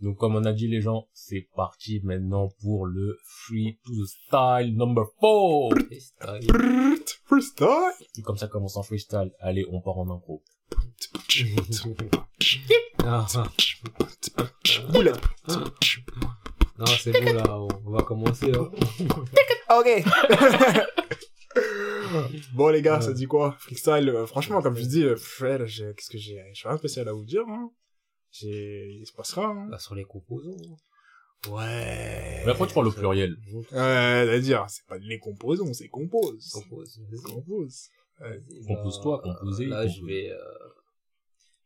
Donc comme on a dit les gens, c'est parti maintenant pour le Free to Style number 4. Freestyle. Freestyle. Et comme ça commence en freestyle, allez, on part en impro. Ah, ah. Non, c'est bon là, on va commencer. Hein. Ok. bon les gars, ça dit quoi? Freestyle, euh, franchement, comme je dis, euh, qu'est-ce que j'ai J'ai rien de spécial à vous dire. Hein. Il se passera. Hein. Bah, sur les composants. Ouais. Mais après, tu prends le pluriel. Ouais, c'est-à-dire, c'est pas les composons, c'est compose. Compose. Compose. Compose-toi, bah, composez, Là, je vais, euh,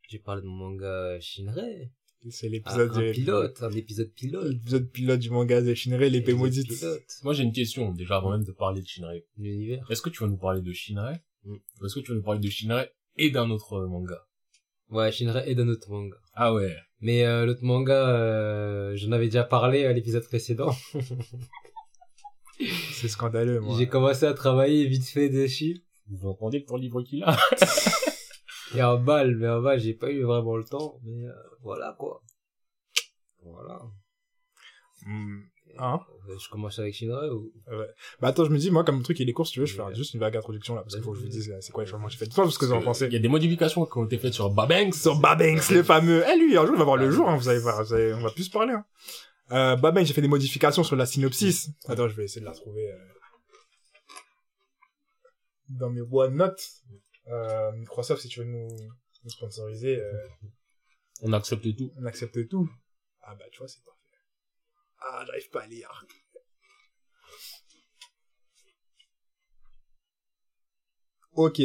j'ai parlé de mon manga Shinrei. C'est Un, l'épisode un du- pilote, un épisode pilote. l'épisode pilote du manga de Shinrei, l'épée maudite. Pilote. Moi j'ai une question, déjà avant même de parler de Shinrei. L'univers. Est-ce que tu vas nous parler de Shinrei? Mm. Ou est-ce que tu vas nous parler de Shinrei et d'un autre manga? Ouais, Shinrei est d'un autre manga. Ah ouais. Mais euh, l'autre manga, euh, j'en avais déjà parlé à l'épisode précédent. C'est scandaleux, moi. J'ai commencé à travailler vite fait dessus. Vous entendez le ton livre qu'il a Et en balle, mais en balle, j'ai pas eu vraiment le temps. Mais euh, voilà quoi. Voilà. Hmm. Hein Euh, Je commence avec Shinrei ou... Bah attends, je me dis, moi, comme truc, il est court, si tu veux, je vais faire juste une vague introduction, là, parce qu'il faut que je vous dise, c'est quoi les changements que j'ai fait. Dites-moi ce que vous en pensez. Il y a des modifications qui ont été faites sur Babanks. Sur Babanks, le fameux. Eh, lui, un jour, il va voir le jour, hein, vous allez voir, vous allez- on va plus se parler, hein. Euh, Babanks, j'ai fait des modifications sur la synopsis. Attends, je vais essayer de la trouver, euh, dans mes OneNote. Euh, Microsoft, si tu veux nous, nous sponsoriser, euh, On accepte tout. on accepte tout. Ah bah, tu vois, c'est parfait. Ah, j'arrive pas à lire. Ok.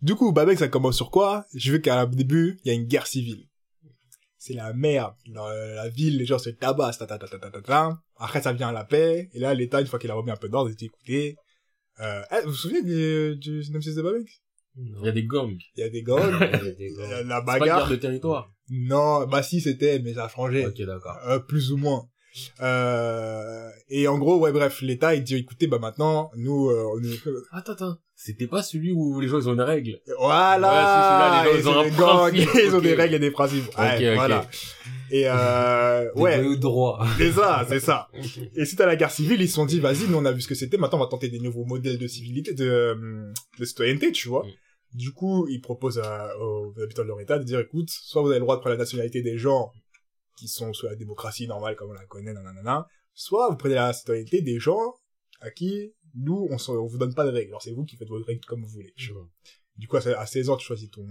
Du coup, Babek, ça commence sur quoi? Je veux qu'à début, il y a une guerre civile. C'est la merde. Dans la ville, les gens se tabassent, ta, ta, ta, ta, ta. Après, ça vient à la paix. Et là, l'État, une fois qu'il a remis un peu d'ordre, il dit, écoutez, euh, eh, vous vous souvenez du, du synopsis de Babek? Il y a des gangs. Il y a des gangs, la C'est pas bagarre. de territoire. Non, bah si, c'était, mais ça a changé. Ok, d'accord. Euh, plus ou moins. Euh, et en gros, ouais, bref, l'État, il dit, écoutez, bah maintenant, nous, euh, on est... Attends, attends. C'était pas celui où les gens ils ont une règle. Voilà! Ouais, si, c'est là, les gens, ils ont un ils ont des règles et des principes. Ouais, Ok, ok. voilà. Et euh, Des ouais, c'est ça, c'est ça. Et suite à la guerre civile, ils se sont dit, vas-y, nous on a vu ce que c'était, maintenant on va tenter des nouveaux modèles de civilité, de, euh, de citoyenneté, tu vois. Mm. Du coup, ils proposent à- aux habitants de leur état de dire, écoute, soit vous avez le droit de prendre la nationalité des gens qui sont sous la démocratie normale comme on la connaît, nanana, soit vous prenez la citoyenneté des gens à qui, nous, on, on vous donne pas de règles. Alors c'est vous qui faites vos règles comme vous voulez, vois. Du coup, à à 16 ans, tu choisis ton,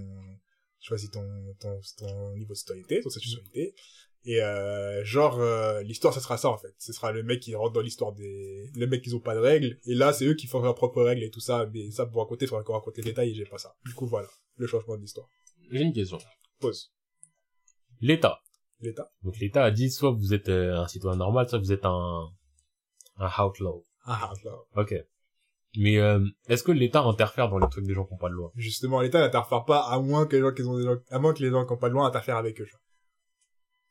tu choisis ton, ton, ton niveau de citoyenneté, ton statut de citoyenneté. Et euh, genre, euh, l'histoire, ça sera ça, en fait. Ce sera le mec qui rentre dans l'histoire des... Le mec qui ont pas de règles. Et là, c'est eux qui font leurs propres règles et tout ça. Mais ça, pour raconter, il faudra qu'on raconte les détails et j'ai pas ça. Du coup, voilà. Le changement de l'histoire. J'ai une question. Pause. L'État. L'État. Donc l'État a dit soit vous êtes euh, un citoyen normal, soit vous êtes un un outlaw. Ah, là. Ok. Mais euh, est-ce que l'État interfère dans les trucs des gens qui n'ont pas de loi? Justement, l'État n'interfère pas à moins que les gens qui ont des gens... à moins que les gens qui ont pas de loi interfèrent avec eux. genre.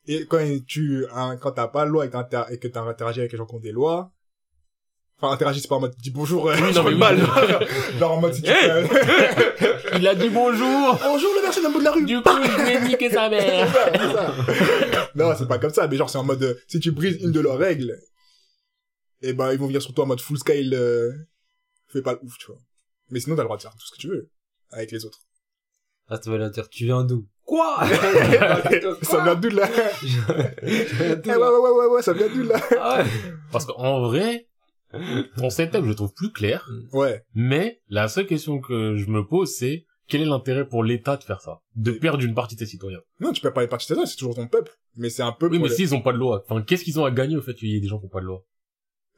Et quand tu, hein, quand t'as pas de loi et et que t'as interagi avec les gens qui ont des lois, enfin, interagis, c'est pas en mode, dis bonjour, euh, Oui, non, mais le oui. mal. genre en mode, si tu Hey Il a dit bonjour bonjour le merci d'un bout de la rue. Du coup, je vais niquer sa C'est mère c'est ça. non, c'est pas comme ça, mais genre, c'est en mode, euh, si tu brises une de leurs règles, eh ben, ils vont venir sur toi en mode full scale, euh, fais pas le ouf, tu vois. Mais sinon, t'as le droit de faire tout ce que tu veux, avec les autres. Ah, tu vas leur dire, tu viens d'où? Quoi? ça vient d'où, là? Eh, ouais, ouais, ouais, ouais, ouais, ça vient d'où, là? Ah ouais. Parce qu'en vrai, ton setup, je trouve plus clair. Ouais. Mais la seule question que je me pose, c'est quel est l'intérêt pour l'État de faire ça? De perdre une partie de ses citoyens Non, tu peux pas les parties de ça, c'est toujours ton peuple. Mais c'est un peu Oui, mais les- s'ils ont pas de loi, enfin, qu'est-ce qu'ils ont à gagner au fait qu'il y ait des gens qui ont pas de loi?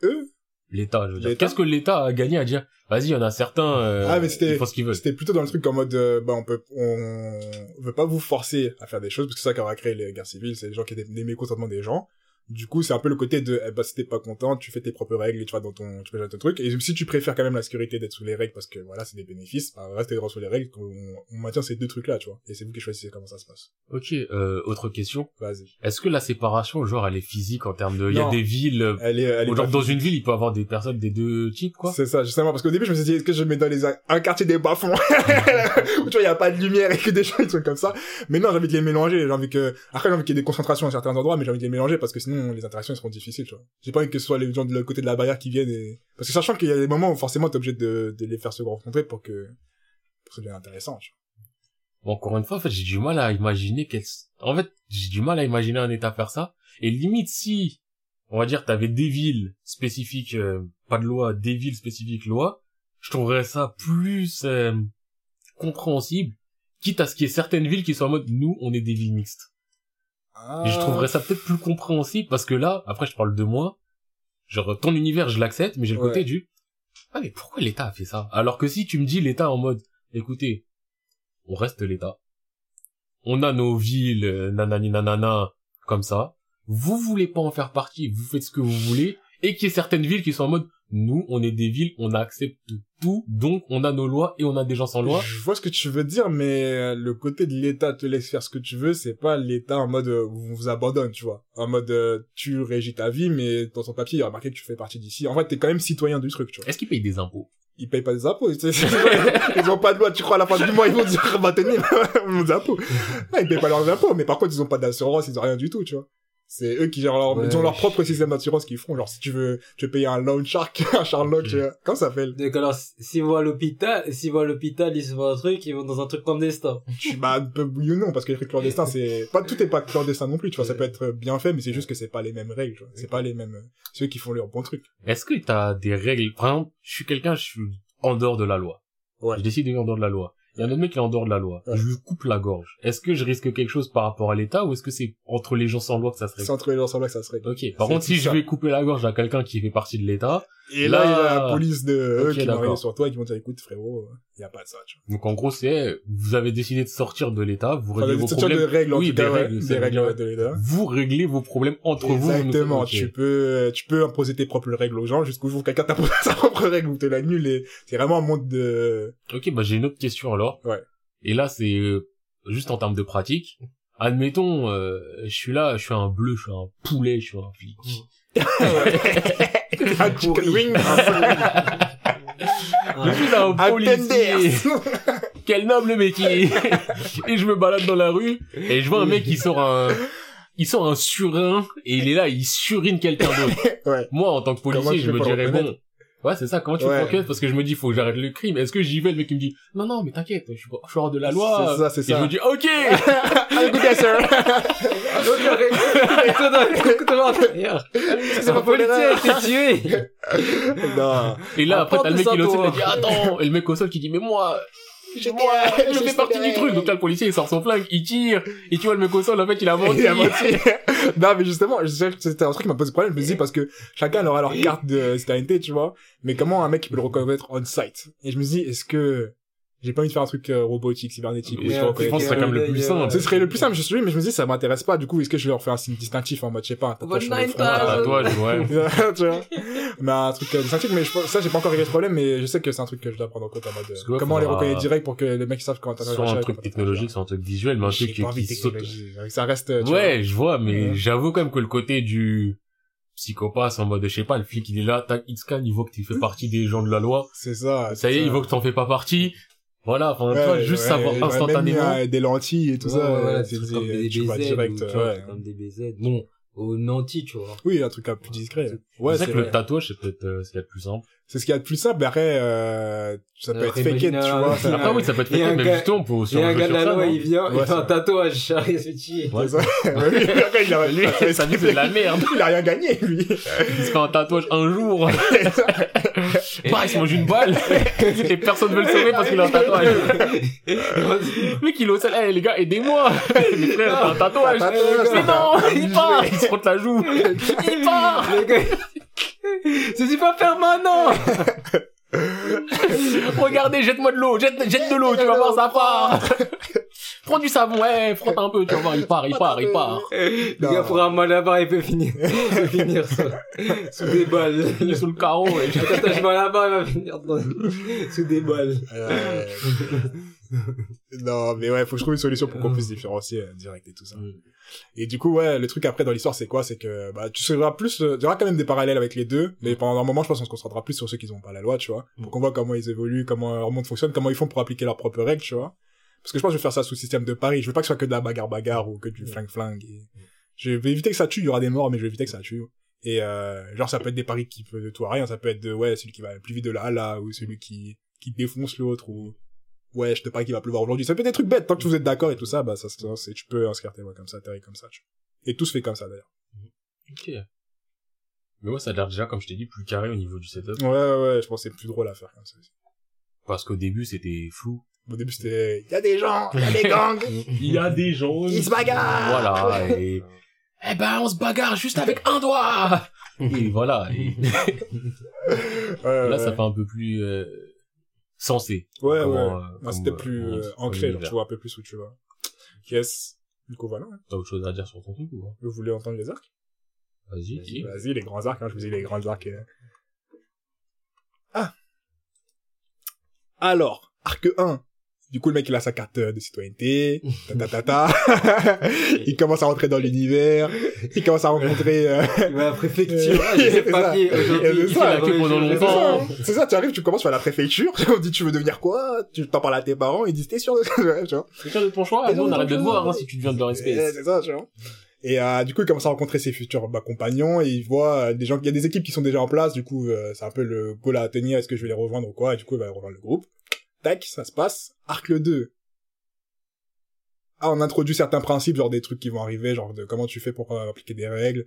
Eux? L'État, je veux dire. Qu'est-ce que l'État a gagné à dire Vas-y, il y en a certains, euh, Ah, mais c'était- font ce qu'ils veulent. C'était plutôt dans le truc en mode, euh, bah, on peut, on veut pas vous forcer à faire des choses, parce que c'est ça qui aura créé les guerres civiles, c'est des gens qui étaient des mécontentements des gens. Du coup, c'est un peu le côté de, eh ben, si t'es pas content, tu fais tes propres règles et tu vas dans ton, tu fais ton truc. Et si tu préfères quand même la sécurité d'être sous les règles parce que voilà, c'est des bénéfices, bah, restez droit sous les règles, on, on maintient ces deux trucs-là, tu vois. Et c'est vous qui choisissez comment ça se passe. Ok, euh, autre question. Vas-y. Est-ce que la séparation, genre, elle est physique en termes de, il y a des villes, Elle est, elle est genre dans une ville, il peut y avoir des personnes des deux types, quoi? C'est ça, justement, parce qu'au début, je me suis dit, est-ce que je mets dans les, un quartier des bas-fonds, où tu vois, il y a pas de lumière et que des gens, ils sont comme ça. Mais non, j'ai envie de les mélanger, j'ai envie que, après, j'ai envie qu'il y ait des concentrations à certains endroits, mais j'ai envie de les mélanger parce que sinon, les interactions, seront difficiles, tu vois. J'ai pas envie que ce soit les gens de l'autre côté de la barrière qui viennent et, parce que sachant qu'il y a des moments où forcément t'es obligé de, de les faire se rencontrer pour que, pour que ça devienne intéressant, tu Bon, encore une fois, en fait, j'ai du mal à imaginer quel, en fait, j'ai du mal à imaginer un état faire ça. Et limite, si, on va dire, t'avais des villes spécifiques, euh, pas de loi, des villes spécifiques loi, je trouverais ça plus, euh, compréhensible, quitte à ce qu'il y ait certaines villes qui soient en mode, nous, on est des villes mixtes. Et je trouverais ça peut-être plus compréhensible parce que là, après, je parle de moi. Genre, ton univers, je l'accepte, mais j'ai le Ouais. côté du, ah, mais pourquoi l'État a fait ça? Alors que si tu me dis l'État en mode, écoutez, on reste l'État. On a nos villes, euh, nanani nanana, comme ça. Vous voulez pas en faire partie, vous faites ce que vous voulez. Et qu'il y ait certaines villes qui sont en mode, nous, on est des villes, on accepte tout, donc on a nos lois et on a des gens sans loi. Je vois ce que tu veux dire, mais euh, le côté de l'État te laisse faire ce que tu veux, c'est pas l'État en mode euh, on vous abandonne, tu vois. En mode euh, tu régis ta vie, mais dans ton papier, il y a marqué que tu fais partie d'ici. En fait, t'es quand même citoyen du truc, tu vois. Est-ce qu'ils payent des impôts? Ils payent pas des impôts. ils ont pas de loi, tu crois, à la fin du mois, ils vont dire, bah tenez, nos impôts. Non, ils payent pas leurs impôts, mais par contre, ils ont pas d'assurance, ils ont rien du tout, tu vois. C'est eux qui gèrent leur, Ouais. ils ont leur propre système d'assurance qu'ils font. Genre, si tu veux, tu veux payer un loan shark, un Sherlock, Ok. tu vois. comment ça s'appelle? Donc alors, s'ils vont à l'hôpital, s'ils vont à l'hôpital, ils se font un truc, ils vont dans un truc clandestin. Tu, bah, peu- oui ou non, parce que les trucs clandestins, c'est, pas, tout est pas clandestin non plus, tu vois, ça peut être bien fait, mais c'est juste que c'est pas les mêmes règles, tu vois. C'est pas les mêmes, ceux qui font leurs bons trucs. Est-ce que t'as des règles? Par exemple, je suis quelqu'un, je suis en dehors de la loi. Ouais. Je décide de vivre en dehors de la loi. Il y a un autre mec qui est en dehors de la loi. Ouais. Je lui coupe la gorge. Est-ce que je risque quelque chose par rapport à l'État ou est-ce que c'est entre les gens sans loi que ça serait C'est entre les gens ensemble que ça se règle. Ok. Par contre, si je vais couper la gorge à quelqu'un qui fait partie de l'État, Et là, il y a la police de eux qui vont sur toi et qui vont dire, écoute, frérot, il y a pas de ça, tu vois. donc en gros, c'est vous avez décidé de sortir de l'État, vous réglez vos structures de problèmes, règles, en Oui, tout cas, des règles, des règles de l'État. vous réglez vos problèmes entre vous. Exactement, tu peux, tu peux imposer tes propres règles aux gens jusqu'au jour où quelqu'un t'impose sa propre règle ou te l'annule et c'est vraiment un monde de, Ok, bah j'ai une autre question alors. Ouais. Et là, c'est euh, juste en termes de pratique. Admettons, euh, je suis là, je suis un bleu, je suis un poulet, je suis un flic. Un chicken wing, Je suis un policier. Quel noble métier. et je me balade dans la rue et je vois un mec qui sort un, il sort un surin et il est là, il surine quelqu'un d'autre. Ouais. Moi, en tant que policier, je me dirais bon. Ouais, c'est ça. Comment tu Ouais. fais enquête Parce que je me dis, faut que j'arrête le crime. Est-ce que j'y vais, le mec qui me dit, non, non, mais t'inquiète, je suis hors de la loi. C'est ça, c'est Et ça. je me dis, ok. Ah, good day, sir. C'est pas policier a été tué. non. Et là, après, t'as le mec qui est au sol, il dit, attends. Et le mec au sol qui dit, mais moi, J'étais- je fais partie du truc. Donc là, le policier, il sort son flingue, il tire. Et tu vois, le mec au sol, en fait, il a menti. Il a menti. non, mais justement, c'était un truc qui m'a posé problème. Je me dis parce que chacun aura leur carte de citoyenneté, tu vois. Mais comment un mec il peut le reconnaître on site? Et je me dis, est-ce que j'ai pas envie de faire un truc euh, robotique, cybernétique Mais je pense que ce serait quelqu'un quand même le plus simple. Ce serait le plus simple, je suis mais je me dis, ça m'intéresse pas. Du coup, est-ce que je leur fais un signe distinctif en mode, je sais pas, un tatouage sur le front, Un Ah, tatouage, ouais. tu vois mais un truc euh, distinctif mais je, ça j'ai pas encore réglé ce problème mais je sais que c'est un truc que je dois prendre en compte en mode euh, comment les reconnaître direct pour que les mecs savent quand t'as Soit un truc technologique, soit un truc visuel, mais un truc qui saute. ça reste euh, Ouais, je vois, mais j'avoue quand même que le côté du psychopathe en mode, je sais pas, le flic, il est là, tac, il scanne, il voit que tu fais partie des gens de la loi. c'est ça Ça y est, il voit que t'en fais pas partie. Voilà, enfin, tu vois, Ouais, juste ouais, savoir instantanément. même euh, des lentilles et tout Ouais, ça ouais, voilà, euh, des c'est- comme des tu DBZ, direct ou, tu vois, ouais. comme des BZ. Bon, Au nanti, tu vois. oui un truc un peu discret ouais c'est ça c'est que le vrai. tatouage, c'est peut-être euh, ce qu'il y a de plus simple. C'est ce qu'il y a de plus simple mais après euh, ça peut Alors, être fake tu vois ça- Après, oui, ça peut être un mais justement, on peut aussi un gars de sur la ça, loi, il vient, il fait un ça. tatouage, Charlie Suchi. c'est ça Ouais, lui, après, il a Lui, sa vie, c'est de la merde. il a rien gagné lui Il se fait un tatouage un jour. bah, il se mange une balle. Et personne veut le sauver parce qu'il a un tatouage. Mec, il est au sol. Eh, les gars, aidez-moi. Mes frères, un tatouage. Un tatouage, Mais non, il part. Il se frotte la joue. Il part. C'est pas permanent Regardez, jette-moi de l'eau. Jette, jette de l'eau. Tu vas voir, ça part. prends du savon, ouais, frotte un peu, tu vas voir, il part, il part, il part. Le gars, pour un malabar, il peut finir, il peut finir sous, sous des balles. Il est sous le carreau, et attends, je malabar, il va finir dans- sous des balles. Euh, non, mais ouais, faut que je trouve une solution pour qu'on puisse différencier euh, direct et tout ça. Mm. Et du coup, ouais, le truc après dans l'histoire, c'est quoi? C'est que bah, tu seras plus, euh, il y aura quand même des parallèles avec les deux, mais pendant un moment, je pense qu'on se concentrera plus sur ceux qui n'ont pas la loi, tu vois, pour qu'on voit comment ils évoluent, comment leur monde fonctionne, comment ils font pour appliquer leurs propres règles, tu vois. Parce que je pense que je vais faire ça sous système de pari. Je veux pas que ce soit que de la bagarre bagarre ou que du flingue flingue. Et... Je vais éviter que ça tue. Il y aura des morts, mais je vais éviter que ça tue. Et euh, genre ça peut être des paris qui peuvent de tout à rien. Ça peut être de ouais celui qui va le plus vite de là à là ou celui qui qui défonce l'autre ou ouais je te parie qu'il va pleuvoir aujourd'hui. Ça peut être des trucs bêtes. Tant que vous êtes d'accord et tout ça, bah ça, c'est tu peux inscrire tes voix comme ça, règles comme ça. Tu. Et tout se fait comme ça d'ailleurs. Ok. Mais moi, ça a l'air déjà, comme je t'ai dit, plus carré au niveau du setup. Ouais ouais ouais. Je pense que c'est plus drôle à faire comme ça. aussi. Parce qu'au début, c'était flou. Au début c'était il y a des gens, il y a des gangs, Il y a des gens. ils se bagarrent. Voilà, et... Eh ben, on se bagarre juste avec un doigt Et voilà. et Ouais, là, ouais. ça fait un peu plus euh, sensé. Ouais, Comment, ouais. euh, Ah, comme, c'était euh, plus euh, comme ancré, genre, univers. tu vois un peu plus où tu vas. Yes. Du coup, voilà. hein. T'as autre chose à dire sur ton truc ou pas? Vous voulez entendre les arcs? Vas-y, Vas-y, les grands arcs, hein, je vous dis les grands arcs. euh. Ah Alors, arc 1. Du coup, le mec, il a sa carte euh, de citoyenneté. Ta, ta, ta, ta. il commence à rentrer dans l'univers. Il commence à rencontrer... euh, Il va à la préfecture, j'ai C'est ça. aujourd'hui. Il pendant longtemps. C'est tu arrives, tu commences à la préfecture, on dit tu veux devenir quoi, tu t'en parles à tes parents, ils disent t'es sûr de ça, tu vois. C'est sûr de ton choix, Et nous, on arrête de te voir hein, si tu deviens de leur espèce. C'est ça, tu vois. Et euh, du coup, il commence à rencontrer ses futurs bah, compagnons et il voit euh, des gens, il y a des équipes qui sont déjà en place. Du coup, euh, c'est un peu le goal à tenir. Est-ce que je vais les rejoindre ou quoi? Et du coup, il va rejoindre le groupe. Tac, ça se passe. Arc le 2. Ah, on introduit certains principes, genre des trucs qui vont arriver, genre de comment tu fais pour euh, appliquer des règles,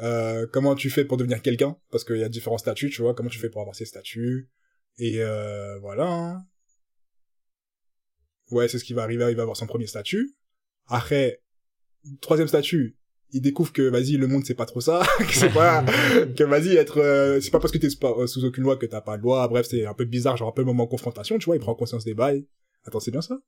euh, comment tu fais pour devenir quelqu'un, parce qu'il y a différents statuts, tu vois, comment tu fais pour avoir ces statuts. Et euh, voilà. hein. Ouais, c'est ce qui va arriver, il va avoir son premier statut. Après, troisième statut, il découvre que vas-y le monde c'est pas trop ça, que c'est pas que vas-y être euh, c'est pas parce que t'es sous- euh, sous aucune loi que t'as pas de loi. Bref, c'est un peu bizarre, genre un peu le moment de confrontation, tu vois, il prend conscience des bails. Attends, c'est bien ça?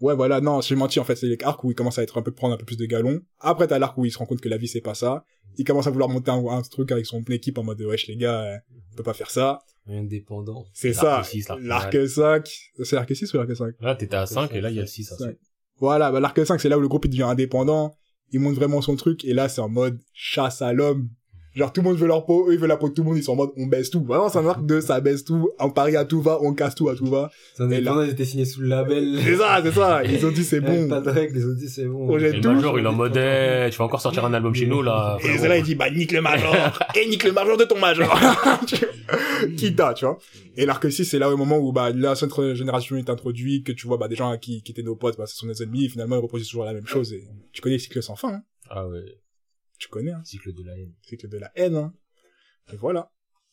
Ouais, voilà, non, j'ai menti, en fait, c'est l'arc où il commence à être un peu prendre un peu plus de galons. Après, t'as l'arc où il se rend compte que la vie c'est pas ça. Il commence à vouloir monter un, un truc avec son équipe en mode wesh les gars, euh, on peut pas faire ça. Indépendant. C'est ça. l'arc L'arc 5, c'est l'arc 6 ou l'arc 5 Là, t'étais à 5 et là, il y a le 6 à Cinq. Voilà, bah, l'arc 5, c'est là où le groupe il devient indépendant. Il montre vraiment son truc. Et là, c'est en mode chasse à l'homme. Genre, tout le monde veut leur peau, eux, ils veulent la peau de tout le monde, ils sont en mode, on baisse tout. Vraiment, c'est un arc de ça baisse tout. On parie à tout va, on casse tout à tout va. C'est indépendant, ils étaient signés sous le label. C'est ça, c'est ça. Ils ont dit, c'est bon. Pas de règles, ils ont dit c'est bon. On Et le major, il est en mode, eh, tu vas encore sortir un album chez nous, là. Et c'est là, il dit, bah, nique le major. et nique le major de ton major. Quitta, tu vois. Et l'arc 6, c'est là au moment où, bah, la cette génération est introduite, que tu vois, bah, des gens qui, qui étaient nos potes, bah, ce sont des ennemis, et finalement, ils reproduisent toujours la même chose. Et tu connais le cycle sans fin, hein. Ah ouais, Tu connais, hein. cycle de la haine. Le cycle de la haine, hein. Et voilà.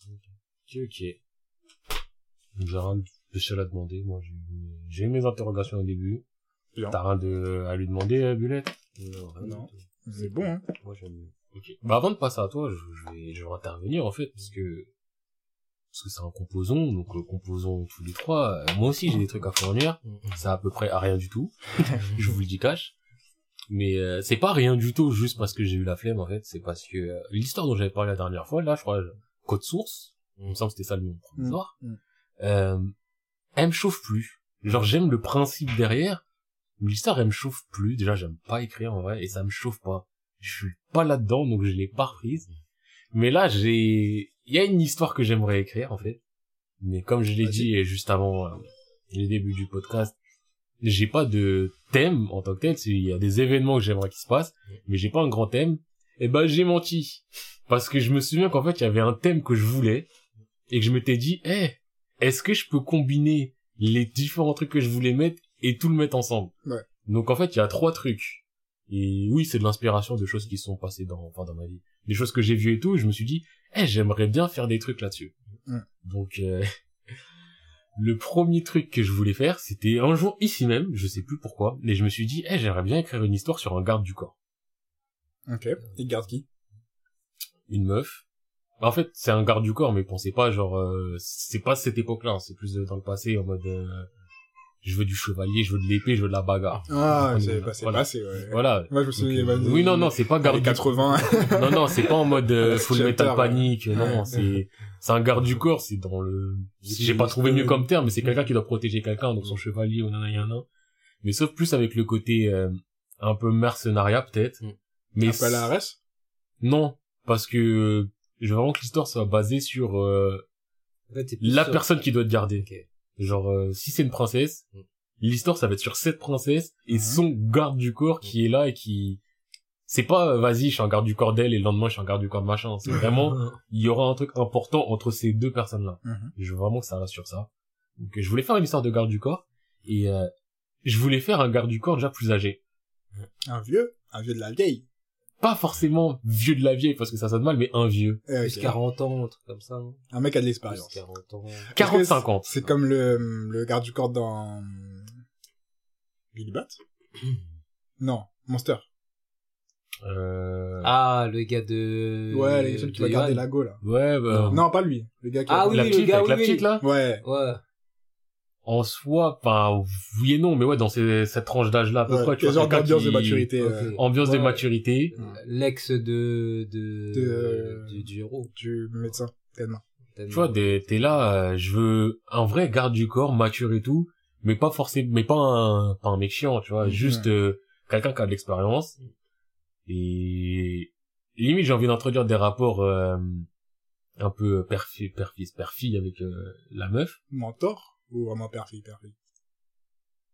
Ok, ok. J'ai rien de spécial à demander. Moi, j'ai eu- mes interrogations au début. T'as rien de, à lui demander, euh, Bulette Non, Non. C'est bon, hein. Moi, j'aime. Ok. Bah, avant de passer à toi, je, je vais, je vais intervenir, en fait, parce que, parce que c'est un composant, donc, euh, composons tous les trois. Euh, moi aussi, j'ai des trucs à fournir. C'est à peu près à rien du tout. je vous le dis cash. Mais euh, c'est pas rien du tout juste parce que j'ai eu la flemme en fait, c'est parce que euh, l'histoire dont j'avais parlé la dernière fois, là je crois, euh, Code Source, il me semble que c'était ça le nom provisoire, Mm, mm. euh, elle me chauffe plus. Genre j'aime le principe derrière, mais l'histoire elle me chauffe plus, déjà j'aime pas écrire en vrai, et ça me chauffe pas. Je suis pas là-dedans, donc je l'ai pas reprise. Mais là j'ai... Il y a une histoire que j'aimerais écrire en fait, mais comme je l'ai dit juste avant euh, les débuts du podcast, j'ai pas de thème en tant que tel, il y a des événements que j'aimerais qu'ils se passent, mais j'ai pas un grand thème. Et ben j'ai menti. Parce que je me souviens qu'en fait il y avait un thème que je voulais, et que je m'étais dit, eh, est-ce que je peux combiner les différents trucs que je voulais mettre et tout le mettre ensemble? Ouais. Donc en fait il y a trois trucs. Et oui, c'est de l'inspiration de choses qui sont passées dans, enfin, dans ma vie. Des choses que j'ai vues et tout, et je me suis dit, eh, j'aimerais bien faire des trucs là-dessus. Donc, euh, le premier truc que je voulais faire, c'était un jour ici même, je sais plus pourquoi, mais je me suis dit, eh, j'aimerais bien écrire une histoire sur un garde du corps. Ok. Il garde qui? Une meuf. En fait, c'est un garde du corps, mais pensez pas, genre, euh, c'est pas cette époque-là, hein, c'est plus euh, dans le passé, en mode, euh, je veux du chevalier, je veux de l'épée, je veux de la bagarre. Ah, c'est passé, voilà. passé, ouais. Voilà. Moi, je me souviens, Donc, euh, oui, non, non, c'est pas garde garde du 80. non, non, c'est pas en mode euh, full Shelter, metal ouais. panique. Non, non, Ouais. c'est c'est un garde du corps. C'est dans le. J'ai pas trouvé mieux comme terme, mais c'est quelqu'un qui doit protéger quelqu'un, donc son chevalier ou nanana. Mais sauf plus avec le côté euh, un peu mercenariat peut-être. Mm. Mais Un peu à la RS. non, parce que euh, je veux vraiment que l'histoire soit basée sur euh, la personne qui doit te garder. Ok. Genre, euh, si c'est une princesse, Mm. l'histoire, ça va être sur cette princesse et Mhm. son garde du corps qui est là et qui... C'est pas, euh, vas-y, je suis un garde du corps d'elle et le lendemain, je suis un garde du corps de machin. C'est vraiment, il y aura un truc important entre ces deux personnes-là. Mhm. Et je veux vraiment que ça reste sur ça. Donc, je voulais faire une histoire de garde du corps et euh, je voulais faire un garde du corps déjà plus âgé. Un vieux, un vieux de la vieille. Pas forcément vieux de la vieille parce que ça sonne mal, mais un vieux. Eh, Plus ok. 40 ans, un truc comme ça. non? Un mec a de l'expérience. 40 ans. Est-ce que 40-50. C'est comme le, le garde du corps dans Billy Bat Non, Monster. Euh... Ah, le gars de... ouais, les celui qui de va garder. Lago là. Ouais, bah... Non, pas lui. Le gars qui Ah a- oui, la le petite, gars, avec la oui, petite, oui. là Ouais. Ouais. En soi, enfin, oui et non, mais ouais, dans ces, cette tranche d'âge-là, à peu ouais. près, tu vois, d'ambiance qui- de maturité euh, Ambiance de maturité. L'ex de... de... De- du, du héros. du médecin. Tellement. Tu vois, t'es là, euh, je veux un vrai garde du corps, mature et tout, mais pas forcément, mais pas un, pas un mec chiant, tu vois, Mhm. juste euh, quelqu'un qui a de l'expérience. Et limite, j'ai envie d'introduire des rapports euh, un peu père-fils, père-fille avec euh, la meuf. Mentor ou vraiment père-fille, père-fille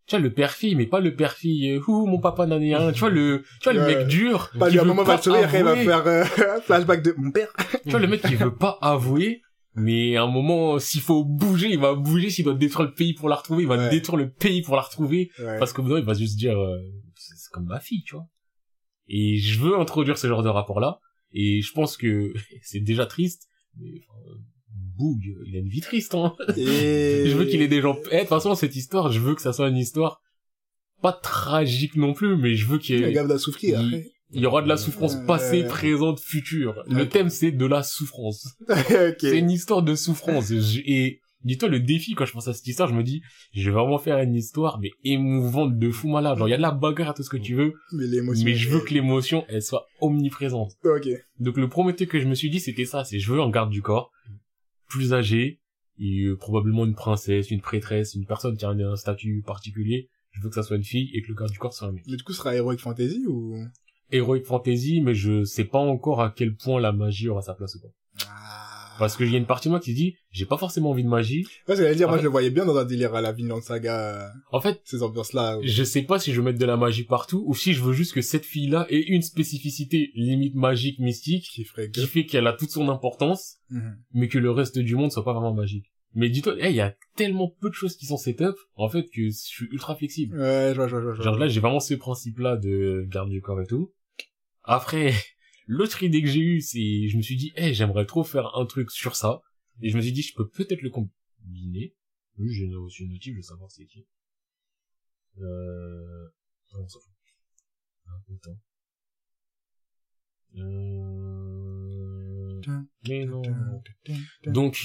Tu vois, le père-fille, mais pas le père-fille, euh, ouh, mon papa n'en est rien. Tu vois, le, tu vois, le mec dur. Pas lui, à un moment, va après, il va faire euh, flashback de mon père. Tu vois, le mec qui veut pas avouer, mais à un moment, s'il faut bouger, il va bouger. S'il doit détruire le pays pour la retrouver, il va Ouais. détruire le pays pour la retrouver. Ouais. Parce que maintenant, il va juste dire, euh, c'est comme ma fille, tu vois. Et je veux introduire ce genre de rapport-là. Et je pense que c'est déjà triste. Mais, enfin, Boog, il a une vie triste, hein. Et... Je veux qu'il ait des gens... Eh, de toute façon, cette histoire, je veux que ça soit une histoire pas tragique non plus, mais je veux qu'il y ait... gars doit souffrir, il- après. Il y aura de la souffrance Euh, passée, présente, future. Le thème, c'est de la souffrance. ok. C'est une histoire de souffrance. Et dis-toi, le défi, quand je pense à cette histoire, je me dis, je vais vraiment faire une histoire, mais émouvante de fou malade. Genre, il y a de la bagarre, tout ce que tu veux, Mais l'émotion. mais je veux que l'émotion, elle soit omniprésente. Ok. Donc, le premier truc que je me suis dit, c'était ça, c'est je veux un garde du corps, plus âgé, et euh, probablement une princesse, une prêtresse, une personne qui a un, un statut particulier. Je veux que ça soit une fille et que le garde du corps soit un mec. Mais du coup, ce sera Heroic Fantasy ou... Heroic Fantasy, mais je sais pas encore à quel point la magie aura sa place ou pas. Ah. Parce qu'il y a une partie de moi qui se dit, j'ai pas forcément envie de magie. Ouais, c'est dire, En moi, fait- je le voyais bien dans un délire à la Vinland Saga, euh, En fait, ces ambiances-là. où- je sais pas si je veux mettre de la magie partout ou si je veux juste que cette fille-là ait une spécificité limite magique, mystique, Qui ferait qui que... fait qu'elle a toute son importance, Mhm. mais que le reste du monde soit pas vraiment magique. Mais dis-toi, il y a tellement peu de choses qui sont setup, en fait, que je suis ultra flexible. Ouais, je vois, je vois, je vois. Genre là, j'ai vraiment ce principe-là de garde du corps et tout. Après, l'autre idée que j'ai eue, c'est, je me suis dit, eh, j'aimerais trop faire un truc sur ça. Et je me suis dit, je peux peut-être le combiner. J'ai reçu une notif, je veux savoir c'est qui. Euh, non, fout. Un Attends. Euh, mais non. Donc,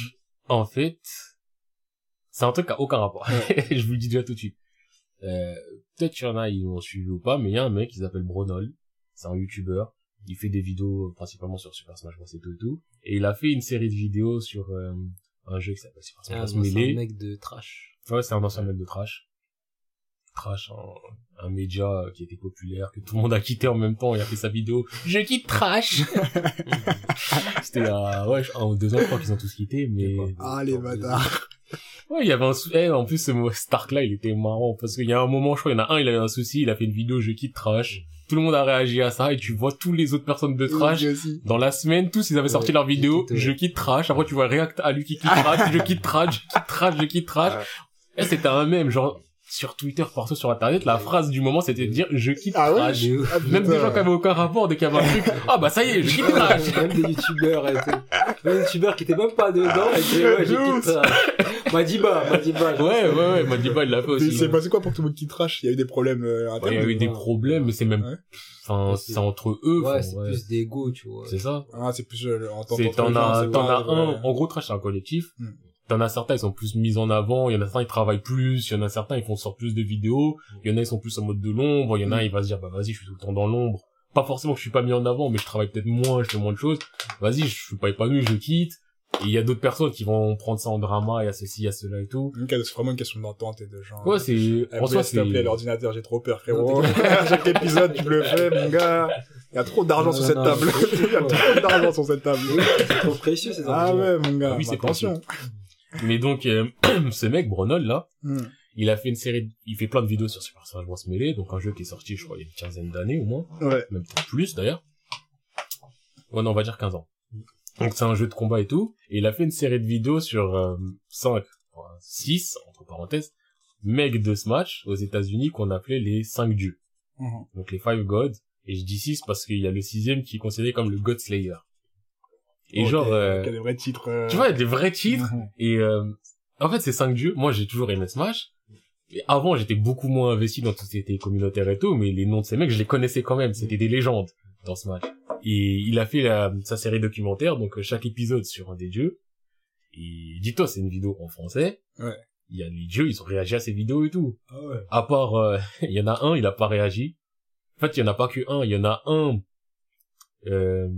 en fait, c'est un truc qui a aucun rapport. je vous le dis déjà tout de suite. Euh, peut-être qu'il y en a, ils m'ont suivi ou pas, mais il y a un mec qui s'appelle Bronol. C'est un youtubeur. Il fait des vidéos euh, principalement sur Super Smash Bros et tout et tout. Et il a fait une série de vidéos sur euh, un jeu qui s'appelle Super Smash Ah, Bros c'est un mec de trash. Ouais, c'est un ancien mec de Trash. Trash, un, un média euh, qui était populaire, que tout le monde a quitté en même temps. Il a fait sa vidéo « Je quitte Trash !» C'était à, ouais, un ou deux ans, je crois qu'ils ont tous quitté, mais... Ah, les bâtards. Ouais, il y avait un sou... eh, en plus, ce mot Stark là, il était marrant, parce qu'il y a un moment, je crois, il y en a un, il a eu un souci, il a fait une vidéo « Je quitte Trash ». Tout le monde a réagi à ça, et tu vois tous les autres personnes de Trash, Oui, dans la semaine, tous, ils avaient sorti Ouais, leur vidéo, quitte, ouais. je quitte Trash. Après, tu vois React à lui qui quitte Trash, je quitte Trash, je quitte Trash, je quitte Trash. Et c'était un même, genre, sur Twitter, partout sur Internet, la phrase du moment, c'était de dire, je quitte Ah ouais? Trash. Mais ouf. Ah, Même des gens qui avaient aucun rapport, dès qu'il y avait un truc, ah bah ça y est, je quitte Trash. Même des youtubeurs et tout. Même des youtubeurs qui étaient même pas dedans et qui ouais, De quitté ça. Madiba, Madiba. je Ouais, ouais, ouais, Madiba, il l'a fait Mais aussi. C'est passé quoi pour tout le monde qui trash Il y a eu des problèmes euh, Ouais, il y a eu des Ouais. problèmes, mais c'est même, Ouais. enfin, Ouais, c'est- entre eux. Ouais, c'est ouais. plus d'ego, tu vois. C'est ça. Ah, c'est plus euh, en tant t'en as, c'est t'en as un, ouais. en gros, Trash, c'est un collectif. Hmm. T'en as certains, ils sont plus mis en avant, il y en a certains, ils travaillent plus, il y en a certains, ils font sortir plus de vidéos, il y en a, ils sont plus en mode de l'ombre, il y en a, il va se dire, bah vas-y, je suis tout le temps dans l'ombre. Pas forcément que je suis pas mis en avant, mais je travaille peut-être moins, je fais moins de choses. Vas-y, je suis pas épanoui, je quitte. Et il y a d'autres personnes qui vont prendre ça en drama, il y a ceci, il y a cela et tout. C'est vraiment une question d'entente et de genre. Ouais, c'est, Eh, en soi, plaît, c'est, l'ordinateur, j'ai trop peur, frérot. Chaque épisode, tu le fais, mon gars. Il y a trop d'argent sur cette table. Il y a trop d'argent sur cette table. C'est trop précieux, ces Ah ouais, mon gars. Ah oui, c'est attention. Mais donc, euh, ce mec, Bronol, là, Hmm. il a fait une série, de- il fait plein de vidéos sur Super Smash Bros. Melee, donc un jeu qui est sorti, je crois, il y a une quinzaine d'années au moins. Ouais. même plus d'ailleurs. Ouais, non, on va dire 15 ans. Donc c'est un jeu de combat et tout, et il a fait une série de vidéos sur euh, 5, enfin, 6, entre parenthèses, mecs de Smash aux États-Unis qu'on appelait les 5 dieux. Mhm. Donc les 5 gods, et je dis 6 parce qu'il y a le sixième qui est considéré comme le God Slayer. Et Ok, genre, euh, Il y a des vrais titres. euh, tu vois, il y a des vrais titres, et euh, en fait, ces cinq dieux, moi j'ai toujours aimé Smash. Et avant, j'étais beaucoup moins investi dans tout ce qui était communautaire et tout, mais les noms de ces mecs, je les connaissais quand même. C'était des légendes dans Smash. Et il a fait la- sa série documentaire, donc euh, chaque épisode sur un des dieux. Et dis-toi, c'est une vidéo en français. Ouais. Il y a les dieux, ils ont réagi à ces vidéos et tout. Ah ouais. À part, euh, il y en a un, il a pas réagi. En fait, il y en a pas que un, il y en a un, euh,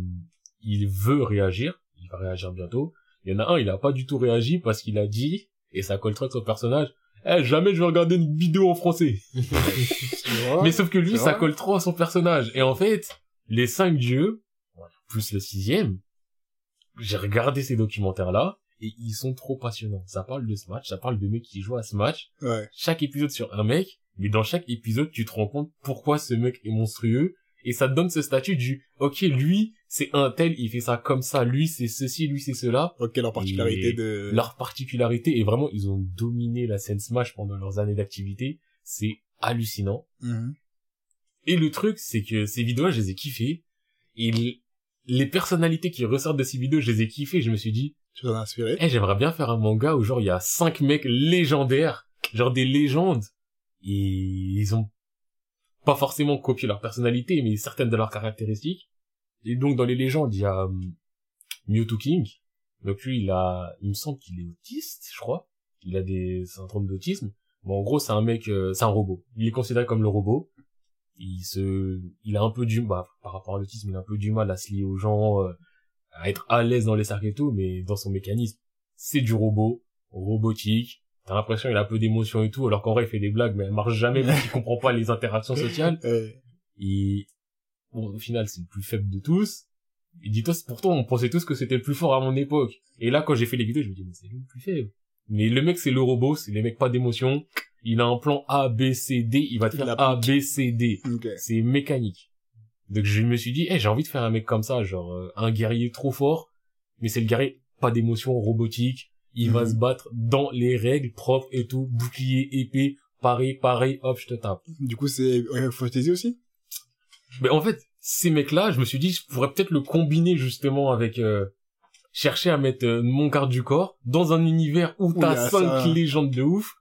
il veut réagir, il va réagir bientôt. Il y en a un, il a pas du tout réagi parce qu'il a dit, et ça colle trop avec son personnage, eh, jamais je vais regarder une vidéo en français. Mais sauf que lui, ça colle trop à son personnage. Et en fait, les cinq dieux, plus le sixième, j'ai regardé ces documentaires-là, et ils sont trop passionnants. Ça parle de Smash, ça parle de mecs qui jouent à Smash, Ouais. chaque épisode sur un mec, mais dans chaque épisode, tu te rends compte pourquoi ce mec est monstrueux, et ça te donne ce statut du, ok, lui, c'est un tel, il fait ça comme ça, lui, c'est ceci, lui, c'est cela. Ok, leur particularité Et de... Leur particularité, et vraiment, ils ont dominé la scène Smash pendant leurs années d'activité, c'est hallucinant. Mhm. Et le truc, c'est que ces vidéos, je les ai kiffées, et les- les personnalités qui ressortent de ces vidéos, je les ai kiffées, je me suis dit, Tu t'en inspiré eh, j'aimerais bien faire un manga où genre il y a cinq mecs légendaires, genre des légendes, et ils ont pas forcément copié leur personnalité, mais certaines de leurs caractéristiques. Et donc dans les légendes, il y a hum, Mewtwo King. Donc lui, il a, il me semble qu'il est autiste, je crois. Il a des syndromes d'autisme. Bon, en gros, c'est un mec, euh, c'est un robot. Il est considéré comme le robot. Il se, il a un peu du, bah, par rapport à l'autisme, il a un peu du mal à se lier aux gens, euh, à être à l'aise dans les cercles et tout, mais dans son mécanisme, c'est du robot, robotique. T'as l'impression qu'il a un peu d'émotion et tout, alors qu'en vrai, il fait des blagues, mais elle marche jamais parce qu'il comprend pas les interactions sociales. Et, bon, au final, c'est le plus faible de tous. Et dis-toi, c'est- pourtant, on pensait tous que c'était le plus fort à mon époque. Et là, quand j'ai fait les vidéos, je me dis, mais c'est le plus faible. Mais le mec, c'est le robot, c'est les mecs pas d'émotion. Il a un plan A, B, C, D, il va te Il faire. A, B, C, D. C'est mécanique. Donc je me suis dit, eh, j'ai envie de faire un mec comme ça, genre euh, un guerrier trop fort, mais c'est le guerrier pas d'émotion robotique. Il va Mhm. se battre dans les règles propres et tout, bouclier, épée, pareil, pareil, hop, je te tape. Du coup, c'est euh, Fantasy aussi? Mais en fait, ces mecs-là, je me suis dit, je pourrais peut-être le combiner justement avec euh, chercher à mettre euh, mon garde du corps dans un univers où t'as cinq ça. légendes de ouf.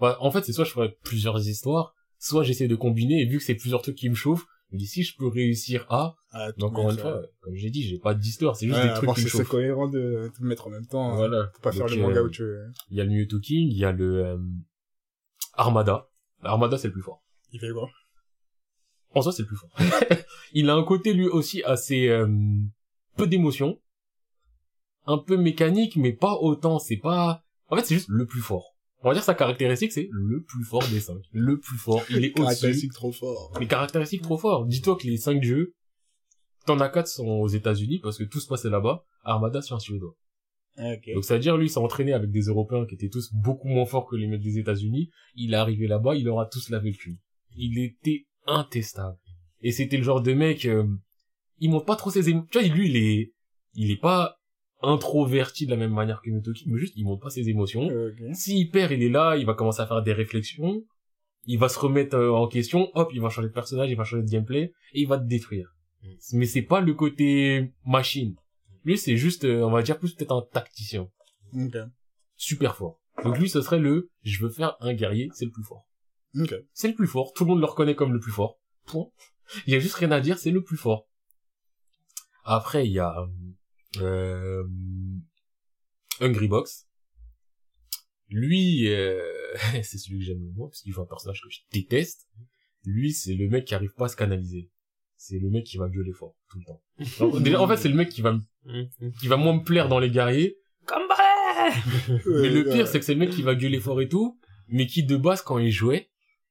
Bah, en fait, c'est soit je ferais plusieurs histoires, soit j'essaie de combiner, et vu que c'est plusieurs trucs qui me chauffent, dis si je peux réussir à, ah, donc encore une fois, comme j'ai dit, j'ai pas d'histoire, c'est juste Ouais, des trucs qui me c'est cohérent de tout mettre en même temps. hein. Voilà. Faut pas faire le manga euh, où tu veux. Il y a le Mewtwo King, il y a le euh, Armada. Armada, c'est le plus fort. Il fait quoi? En soi, c'est le plus fort. il a un côté lui aussi assez euh, peu d'émotion, un peu mécanique, mais pas autant. C'est pas. En fait, c'est juste le plus fort. On va dire sa caractéristique, c'est le plus fort des cinq. Le plus fort. Il est. Caractéristique trop fort. Les caractéristiques trop fort. Dis-toi que les cinq jeux, t'en as quatre sont aux États-Unis parce que tout se passait là-bas. Armada, c'est un Suédois. Ah, Ok. Donc, c'est-à-dire, lui, il s'est entraîné avec des Européens qui étaient tous beaucoup moins forts que les mecs des États-Unis. Il est arrivé là-bas, il leur a tous lavé le cul. Il était intestable. Et c'était le genre de mec, euh, il montre pas trop ses émotions. Tu vois, lui, il est, il est pas introverti de la même manière que Motoki, mais juste, il montre pas ses émotions. Ok. S'il perd, il est là, il va commencer à faire des réflexions. Il va se remettre euh, en question. Hop, il va changer de personnage, il va changer de gameplay. Et il va te détruire. Mais c'est pas le côté machine. Lui, c'est juste, euh, on va dire, plus peut-être un tacticien super fort. Donc lui, ce serait le, je veux faire un guerrier, c'est le plus fort. C'est le plus fort, tout le monde le reconnaît comme le plus fort. Point. Il y a juste rien à dire, c'est le plus fort. Après, il y a euh, Hungry Box. Lui, euh, c'est celui que j'aime le moins parce qu'il joue un personnage que je déteste. Lui, c'est le mec qui arrive pas à se canaliser. C'est le mec qui va gueuler fort tout le temps. Alors, déjà, en fait, c'est le mec qui va, me- qui va moins me plaire dans les guerriers. Mais le pire, c'est que c'est le mec qui va gueuler fort et tout, mais qui de base, quand il jouait,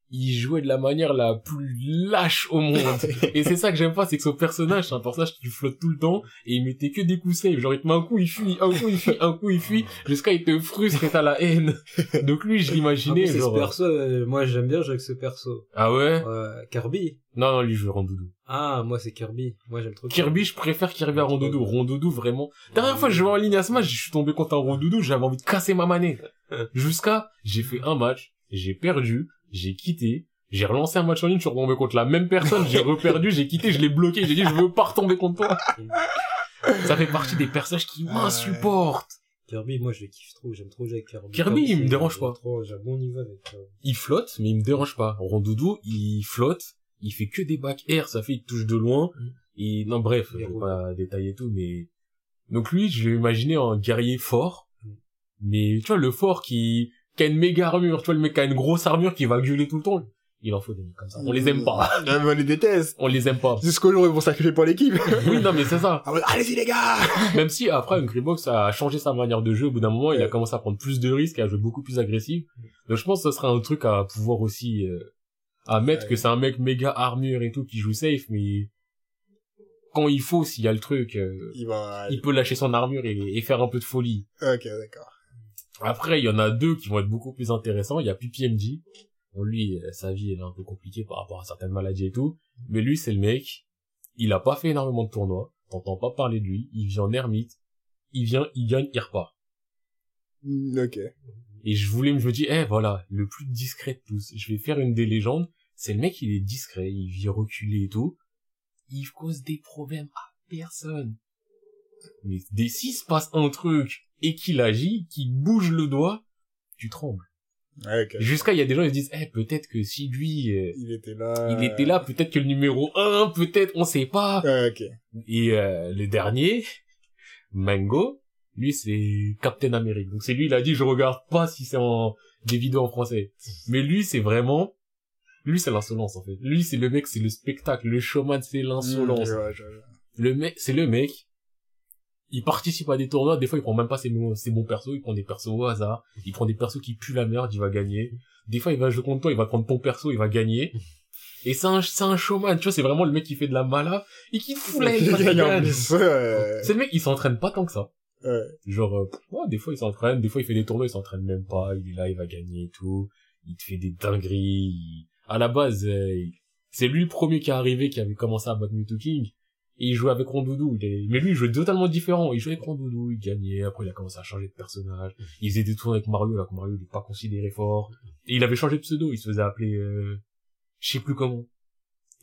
il jouait de la manière la plus lâche au monde. et c'est ça que j'aime pas, c'est que son personnage, c'est un personnage qui flotte tout le temps, et il mettait que des coups safe. Genre, il te met un coup, il fuit, un coup, il fuit, un coup, il fuit, jusqu'à il te frustre et t'as la haine. Donc lui, je En l'imaginais, c'est ce genre... perso, euh, moi j'aime bien jouer avec ce perso. Ah ouais? Euh, Kirby. Non, non, lui, je veux Rondoudou. Ah, moi c'est Kirby. Moi j'aime trop Kirby, je préfère Kirby à Rondoudou. Rondoudou, vraiment. Dernière fois, je jouais en ligne à Smash, je suis tombé contre un Rondoudou, j'avais envie de casser ma manette. Jusqu'à, j'ai fait un match, j'ai perdu, j'ai quitté, j'ai relancé un match en ligne, je suis retombé contre la même personne, j'ai reperdu, j'ai quitté, je l'ai bloqué, j'ai dit, je veux pas retomber contre toi. Ça fait partie des personnages qui m'insupportent. Kirby, moi je le kiffe trop, j'aime trop jouer avec Kirby. Kirby, il me dérange pas. J'ai un bon niveau avec Kirby. Il flotte, mais il me dérange pas. Rondoudou, il flotte, il fait que des back air, ça fait, il touche de loin. Mm. Et, non, bref, je vais pas détailler tout, mais, donc lui, je l'ai imaginé un guerrier fort. Mm. Mais, tu vois, le fort qui, qui a une méga armure, tu vois, le mec qui a une grosse armure qui va gueuler tout le temps. Il en faut des mecs comme ça. On les aime pas. Mais on les déteste. On les aime pas. Jusqu'au jour où ils vont sacrifier pour l'équipe. Oui, non, mais c'est ça. Ah Allez-y les gars Même si après Hungry Box a changé sa manière de jeu, au bout d'un moment, il a commencé à prendre plus de risques et à jouer beaucoup plus agressif. Donc je pense que ce sera un truc à pouvoir aussi euh, à mettre Ouais. que c'est un mec méga armure et tout qui joue safe, mais quand il faut, s'il y a le truc, euh, Il va... il peut lâcher son armure et, et faire un peu de folie. Ok, d'accord. Après, il y en a deux qui vont être beaucoup plus intéressants. Il y a PPMG. Bon, lui, euh, sa vie, elle est un peu compliquée par rapport à certaines maladies et tout. Mais lui, c'est le mec. Il a pas fait énormément de tournois. T'entends pas parler de lui. Il vit en ermite. Il vient, il gagne, il repart. Mm, Ok. Et je voulais, je me dis, eh, voilà, le plus discret de tous. Je vais faire une des légendes. C'est le mec, il est discret. Il vit reculé et tout. Il cause des problèmes à personne. Mais dès s'il se passe un truc et qu'il agit, qu'il bouge le doigt, tu trembles. Ouais. Jusqu'à, il y a des gens qui se disent, eh, peut-être que si lui, euh, Il était là. il était là, peut-être que le numéro 1, peut-être, on sait pas. Ouais. Et euh, le dernier, Mango, lui, c'est Captain America. Donc c'est lui, il a dit, je regarde pas si c'est en des vidéos en français. Mais lui, c'est vraiment, lui, c'est l'insolence, en fait. Lui, c'est le mec, c'est le spectacle. Le showman, c'est l'insolence. Mm. Le mec, c'est le mec, il participe à des tournois, des fois il prend même pas ses, bons- ses bons persos, il prend des persos au hasard, il prend des persos qui puent la merde, il va gagner. Des fois il va jouer contre toi, il va prendre ton perso, il va gagner. Et c'est un, c'est un showman, tu vois, c'est vraiment le mec qui fait de la mala, et qui fout la. C'est le mec, il s'entraîne pas tant que ça. Ouais. Genre, euh, ouais, des fois il s'entraîne, des fois il fait des tournois, il s'entraîne même pas, il est là, il va gagner et tout. Il te fait des dingueries. il- À la base, euh, c'est lui le premier qui est arrivé, qui avait commencé à battre Mewtwo King. Et il jouait avec Rondoudou. Il est- Mais lui, il jouait totalement différent. Il jouait avec Rondoudou, il gagnait. Après, il a commencé à changer de personnage. Il faisait des tournois avec Mario, là, que Mario, il est pas considéré fort. Et il avait changé de pseudo. Il se faisait appeler, euh, je sais plus comment.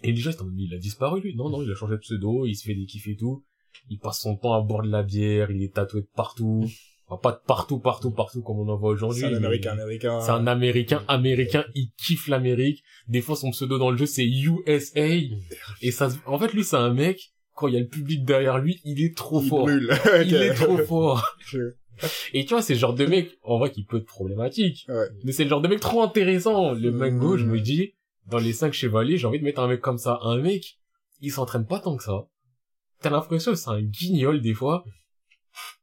Et en mode, mais il a disparu, lui. Non, non, il a changé de pseudo. Il se fait des kiffs et tout. Il passe son temps à boire de la bière. Il est tatoué de partout. Enfin, pas de partout, partout, partout, comme on en voit aujourd'hui. C'est un américain, américain. c'est un américain, américain, il kiffe l'Amérique. Des fois, son pseudo dans le jeu, c'est USA. Et ça, en fait, lui, c'est un mec, quand il y a le public derrière lui, il est trop Il fort. brûle. Il est trop fort. Et tu vois, c'est le genre de mec, en vrai, qui peut être problématique. Ouais. Mais c'est le genre de mec trop intéressant. Le Mmh. mango, je me dis, dans les cinq chevaliers, j'ai envie de mettre un mec comme ça. Un mec, il s'entraîne pas tant que ça. T'as l'impression que c'est un guignol, des fois.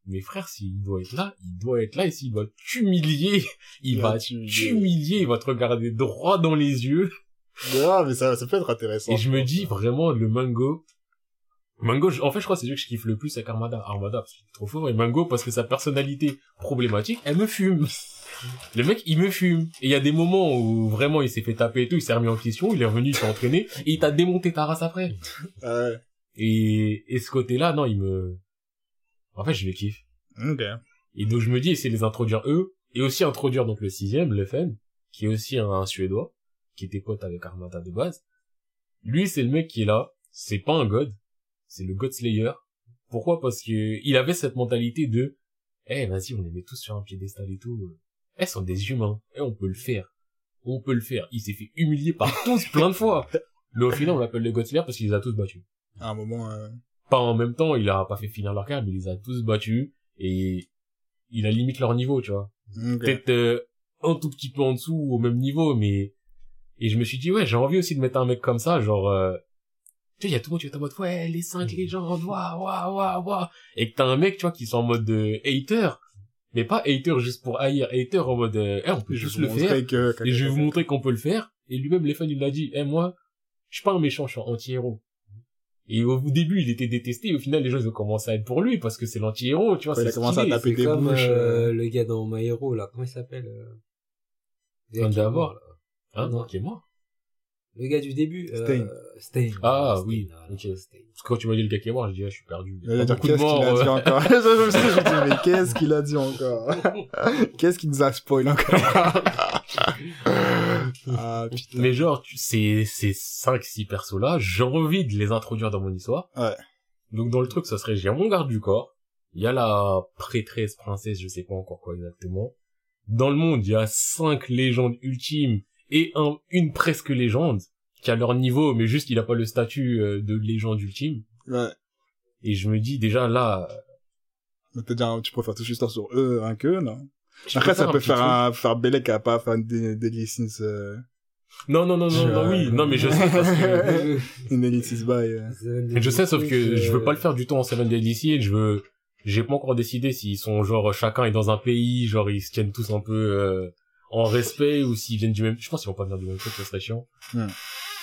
Mais frère, s'il doit être là, il doit être là, et s'il doit t'humilier, il va t'humilier. il va te regarder droit dans les yeux. Ah, mais ça, ça peut être intéressant. Et je me dis, vraiment, le Mango, Mango, je- en fait, je crois que c'est celui que je kiffe le plus avec Armada. Armada, parce qu'il est trop fort, et Mango, parce que sa personnalité problématique, elle me fume. Le mec, il me fume. Et il y a des moments où vraiment il s'est fait taper et tout, il s'est remis en question, il est revenu, il s'est entraîné, et il t'a démonté ta race après. Ouais. Et, et ce côté-là, non, il me, en fait, je le kiffe. Ok. Et donc je me dis, de les introduire eux, et aussi introduire donc le sixième, le Fen, qui est aussi un, un Suédois, qui était pote avec Armada de base. Lui, c'est le mec qui est là, c'est pas un god, c'est le God Slayer. Pourquoi? Parce que il avait cette mentalité de, eh vas-y, on les met tous sur un piédestal et tout. Eh, sont des humains, eh, on peut le faire. On peut le faire. Il s'est fait humilier par tous plein de fois. Mais au final, on l'appelle le God Slayer parce qu'il les a tous battus À un moment, euh... pas en même temps, il a pas fait finir leur carrière, mais il les a tous battus, et il a limite leur niveau, tu vois. Peut-être euh, un tout petit peu en dessous au même niveau mais et je me suis dit ouais j'ai envie aussi de mettre un mec comme ça genre euh, tu sais il y a tout le monde qui est en mode ouais les cinq légendes waouh waouh waouh waouh et que t'as un mec tu vois qui sont en mode euh, hater mais pas hater juste pour haïr hater en mode euh, Eh, on peut juste le faire que... et je vais vous montrer qu'on peut le faire et lui-même les fans il l'a dit eh moi je suis pas un méchant je suis un anti-héros et au début il était détesté et au final les gens ils ont commencé à être pour lui parce que c'est l'anti-héros tu vois Ouais, il c'est a commencé à taper des comme bouches, euh, euh. le gars dans My Hero, là. Comment il s'appelle euh... d'abord. mort, là. Hein, Non. qui est moi Le gars du début. euh, Stein. Stein. Ah, Stein, oui. Stein. Parce que quand tu m'as dit le gars qui est mort, je dis, ah, je suis perdu. Il beaucoup de qu'est-ce qu'il a dit euh. encore Je me mais qu'est-ce qu'il a dit encore? Qu'est-ce qu'il nous a spoil encore? Ah, putain. Mais genre, tu- ces, ces 5-6 persos-là, j'ai envie de les introduire dans mon histoire. Ouais. Donc dans le truc, ça serait, j'ai mon garde du corps, il y a la prêtresse, princesse, je sais pas encore quoi exactement. Dans le monde, il y a 5 légendes ultimes et un, une presque légende qui a leur niveau, mais juste il a pas le statut euh, de légende ultime. Ouais. Et je me dis déjà là, dit, tu préfères tout juste sur eux, hein, que, non? Je Après, ça un peut faire truc. un, faire Belek à pas faire des, euh, Non, non, non, non, non, oui, non, mais je sais parce que, une license by, euh. Je sais, sauf que Euh, je veux pas le faire du tout en Seven Deadly Sins, je veux, j'ai pas encore décidé s'ils sont genre chacun est dans un pays, genre ils se tiennent tous un peu euh, en respect ou s'ils viennent du même, je pense qu'ils vont pas venir du même truc, ça serait chiant.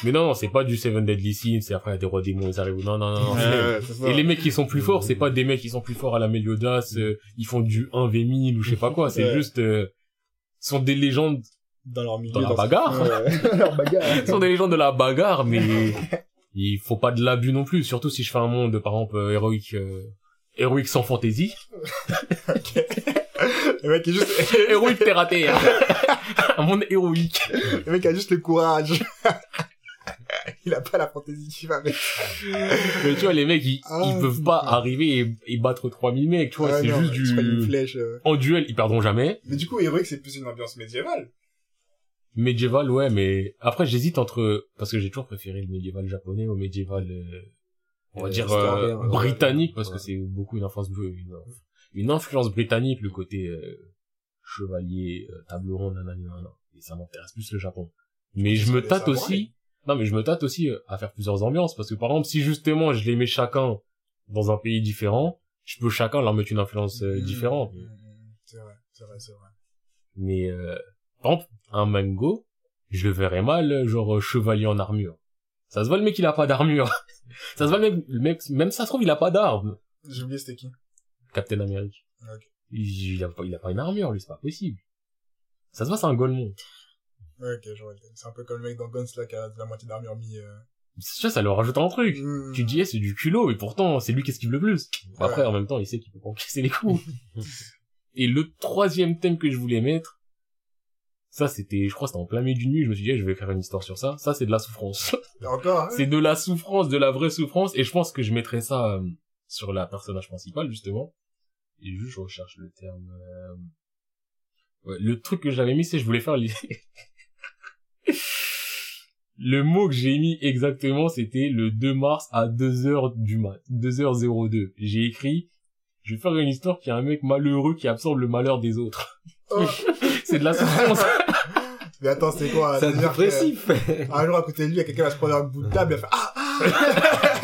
Mais non, non, c'est pas du Seven Deadly Sins, c'est après il y a des rois démons, ils arrivent, non, non, non, non. Ouais, ouais. Et les mecs qui sont plus forts, c'est pas des mecs qui sont plus forts à la Meliodas, euh, ils font du 1v1000 ou je sais pas quoi, c'est Ouais. juste, euh, sont des légendes, Dans leur milieu. Dans la ce- bagarre. Ouais. Dans leur bagarre. sont des légendes de la bagarre, mais il faut pas de l'abus non plus, surtout si je fais un monde, par exemple, euh, héroïque, euh, héroïque sans fantaisie. Le mec est juste, héroïque terre à terre. un monde héroïque. le mec a juste le courage. Il a pas la fantaisie qui va avec. Mais tu vois, les mecs, ils, Ah, ils peuvent pas arriver et, et battre 3000 mecs, tu vois, c'est juste c'est pas une du... flèche. euh. En duel, ils perdront jamais. Mais du coup, Heroic, c'est plus une ambiance médiévale. Médiéval, ouais, mais après, j'hésite entre... Parce que j'ai toujours préféré le médiéval japonais au médiéval, euh, on va Euh, dire, euh, britannique, parce que c'est beaucoup une influence, une, une influence britannique, le côté euh, chevalier, euh, table ronde, nanana. Et ça m'intéresse plus le Japon. Mais je me tâte aussi... Non, mais je me tâte aussi à faire plusieurs ambiances, parce que par exemple, si justement je les mets chacun dans un pays différent, je peux chacun leur mettre une influence euh, Mmh, différente. mmh, mmh. C'est vrai, c'est vrai, c'est vrai. Mais euh, par exemple, un mango, je le verrais mal, genre euh, chevalier en armure. Ça se voit le mec il a pas d'armure. ça se voit le mec, le mec, même ça se trouve il a pas d'arme. J'ai oublié c'était qui. Captain America. Ok. Il, il a pas, il a pas une armure lui, c'est pas possible. Ça se voit c'est un golemon. Ok, je vois. C'est un peu comme le mec dans Guns là qui a la moitié d'armure mis. Euh... Ça, ça leur rajoute un truc. mmh. Tu te dis, eh, c'est du culot, et pourtant, c'est lui qui esquive le plus. Après, en même temps, il sait qu'il peut pas encaisser les coups. et le troisième thème que je voulais mettre, ça, c'était, je crois, c'était en plein milieu d'une nuit, je me suis dit, je vais faire une histoire sur ça. Ça, c'est de la souffrance. Encore, hein c'est de la souffrance, de la vraie souffrance, et je pense que je mettrais ça euh, sur la personnage principale, justement. Et juste, je recherche le terme... euh, Ouais, le truc que j'avais mis, c'est je voulais faire... le mot que j'ai mis exactement, c'était le 2 mars à 2h du mat. 2h02. J'ai écrit, je vais faire une histoire qui a un mec malheureux qui absorbe le malheur des autres. Oh. c'est de la souffrance. Mais attends, c'est quoi? C'est dépressif. Un jour à côté de lui, il y a quelqu'un qui va se prendre un bout de table, il va faire Ah ah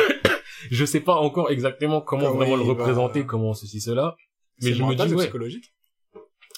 je sais pas encore exactement comment vraiment le représenter, comment ceci, cela. Mais je me dis, c'est ouais. psychologique?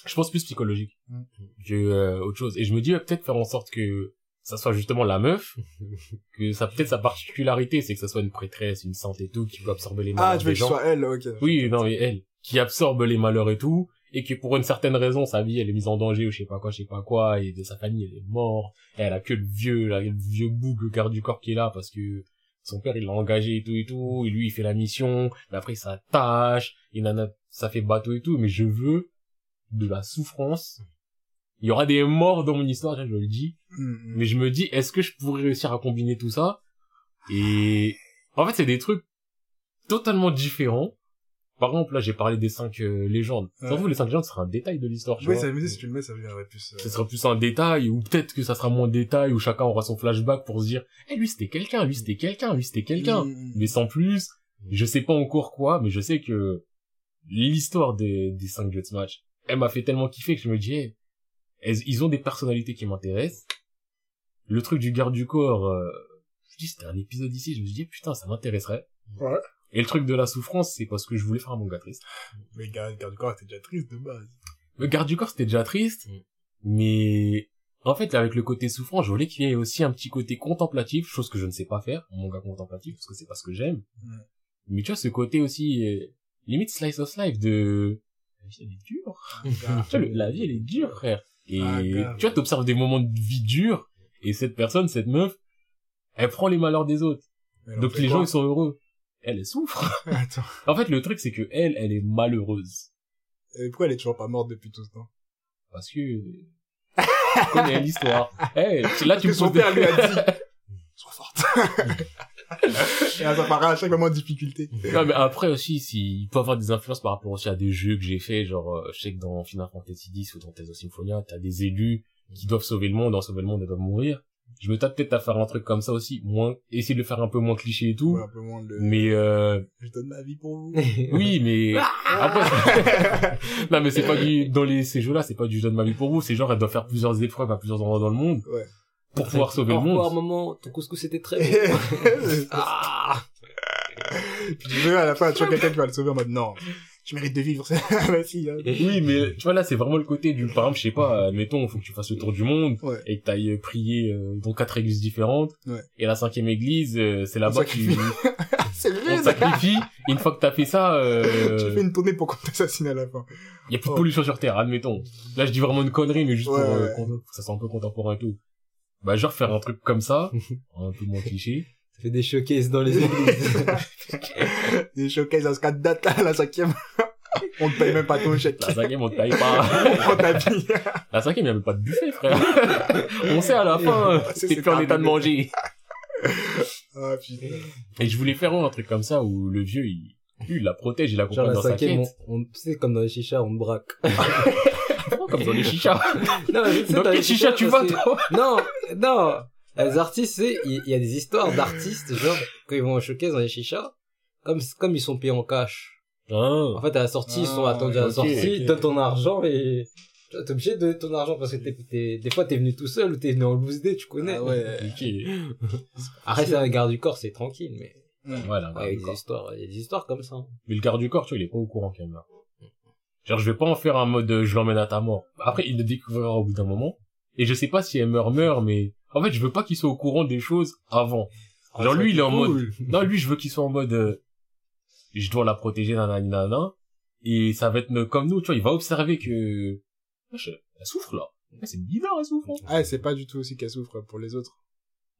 Je pense plus psychologique Mm. que euh, autre chose. Et je me dis, ouais, peut-être faire en sorte que ça soit justement la meuf, que ça peut-être sa particularité, c'est que ça soit une prêtresse, une sainte et tout, qui peut absorber les malheurs Ah, tu veux des que ce soit elle, ok. Oui, non, mais elle, qui absorbe les malheurs et tout, et que pour une certaine raison, sa vie, elle est mise en danger, ou je sais pas quoi, je sais pas quoi, et de sa famille, elle est morte, et elle a que le vieux, là, le vieux boug, le garde du corps qui est là, parce que son père, il l'a engagé et tout et tout, et lui, il fait la mission, mais après, ça tâche, et nana, ça fait bateau et tout, mais je veux de la souffrance. Il y aura des morts dans mon histoire, je le dis, Mm, mm. mais je me dis, est-ce que je pourrais réussir à combiner tout ça? Et en fait, c'est des trucs totalement différents. Par exemple, là, j'ai parlé des cinq euh, légendes. Ouais. trouve, les cinq légendes, ce sera un détail de l'histoire, Oui, ça dit, si tu le mets, ça viendrait plus. euh, Ce sera plus un détail, ou peut-être que ça sera moins détail, où chacun aura son flashback pour se dire, eh, lui, c'était quelqu'un, lui, c'était quelqu'un, lui, c'était quelqu'un. mm, mm. Mais sans plus, je sais pas encore quoi, mais je sais que l'histoire des, des cinq Jets match, elle m'a fait tellement kiffer que je me dis, hey, elles- ils ont des personnalités qui m'intéressent? Le truc du garde du corps, euh, je dis, c'était un épisode ici, je me dit, putain, ça m'intéresserait. Ouais. Et le truc de la souffrance, c'est parce que je voulais faire un manga triste. Mais garde, garde du corps, t'es déjà triste de base. Le garde du corps, c'était déjà triste, Mm. mais en fait, avec le côté souffrant, je voulais qu'il y ait aussi un petit côté contemplatif, chose que je ne sais pas faire, en manga contemplatif, parce que c'est pas ce que j'aime. Mm. Mais tu vois, ce côté aussi, euh, limite slice of life de, la vie, elle est dure. Grave. Tu vois, le- la vie, elle est dure, frère. Et Ah, tu vois, t'observes des moments de vie durs, et cette personne, cette meuf, elle prend les malheurs des autres. Donc les gens, ils sont heureux. Elle, elle souffre. Attends. en fait, le truc, c'est que elle, elle est malheureuse. Et pourquoi elle est toujours pas morte depuis tout ce temps? Parce que... Je connais l'histoire. Eh, là, tu que me son poses des- père lui a dit Sois forte. Et elle s'apparaît à chaque moment de difficulté. Non, mais après aussi, s'il peut avoir des influences par rapport aussi à des jeux que j'ai fait, genre, euh, je sais que dans Final Fantasy X ou dans Tales of Symphonia, t'as des élus qui doivent sauver le monde, en sauver le monde, ils doivent mourir. Je me tape peut-être à faire un truc comme ça aussi, moins, essayer de le faire un peu moins cliché et tout. Ouais, un peu moins de... Mais, euh, Je donne ma vie pour vous. oui, mais, après, non, mais c'est pas du, dans les, ces jeux-là, c'est pas du je donne ma vie pour vous, c'est genre, elle doit faire plusieurs épreuves à plusieurs endroits dans le monde. Ouais. Pour pouvoir sauver Au le monde. maman. Ton couscous c'était très bon. ah Puis tu veux, à la fin, tu vois quelqu'un qui va le sauver en mode non, tu mérites de vivre. Ah bah si, hein. Oui, mais, tu vois, là, c'est vraiment le côté du, par exemple, je sais pas, admettons, faut que tu fasses le tour du monde. Ouais. et que t'ailles prier euh, dans quatre églises différentes. Ouais. Et la cinquième église, euh, c'est là-bas C'est on te sacrifie. Et une fois que t'as fait ça, Tu fais euh, une tournée pour qu'on t'assassine à la fin. y a plus de Oh. pollution sur Terre, admettons. Là, je dis vraiment une connerie, mais juste Ouais, pour euh, que ça soit un peu contemporain et tout. Bah, genre faire un truc comme ça, un peu moins cliché. Fait des showcases dans les églises. Des showcases à ce cas de date, là, la cinquième. On te paye même pas ton chèque. La cinquième, on te paye pas. On prend ta vie. La cinquième, y a même pas de buffet, frère. on sait à la fin, C'est- t'es plus en état de manger. Ah, putain. Et je voulais faire un truc comme ça où le vieux, il, lui, il la protège, il la dans sa quête. on, on- tu sais, comme dans les chichas, on te braque. Comme dans les chichas? non, mais Dans dans quel chicha tu vas, toi? Non, non. Les artistes, c'est, il y, a des histoires d'artistes, genre, quand ils vont au showcase dans les chichas, comme, comme ils sont payés en cash. Ah. En fait, à la sortie, ils sont Ah, attendus à la sortie, ok. donne ton argent et, tu vois, t'es obligé de donner ton argent parce que t'es, t'es- des fois t'es venu tout seul ou t'es venu en loose day, tu connais. Ah ouais. Ok. Après, c'est un garde du corps, c'est tranquille, mais, Voilà, ouais, il y a des histoires, il y a des histoires comme ça. Mais le garde du corps, tu vois, il est pas au courant quand même. là. Genre, je vais pas en faire un mode euh, je l'emmène à ta mort. Après, il le découvrira au bout d'un moment. Et je sais pas si elle meurt, meurt, mais en fait, je veux pas qu'il soit au courant des choses avant. Ah, Genre, lui, il est en mode, non, lui, je veux qu'il soit en mode, euh, je dois la protéger, nanani, nanana. Et ça va être comme nous, tu vois, il va observer que, Wesh, elle souffre, là. C'est bizarre, elle souffre. hein. Ah, c'est pas du tout aussi qu'elle souffre pour les autres.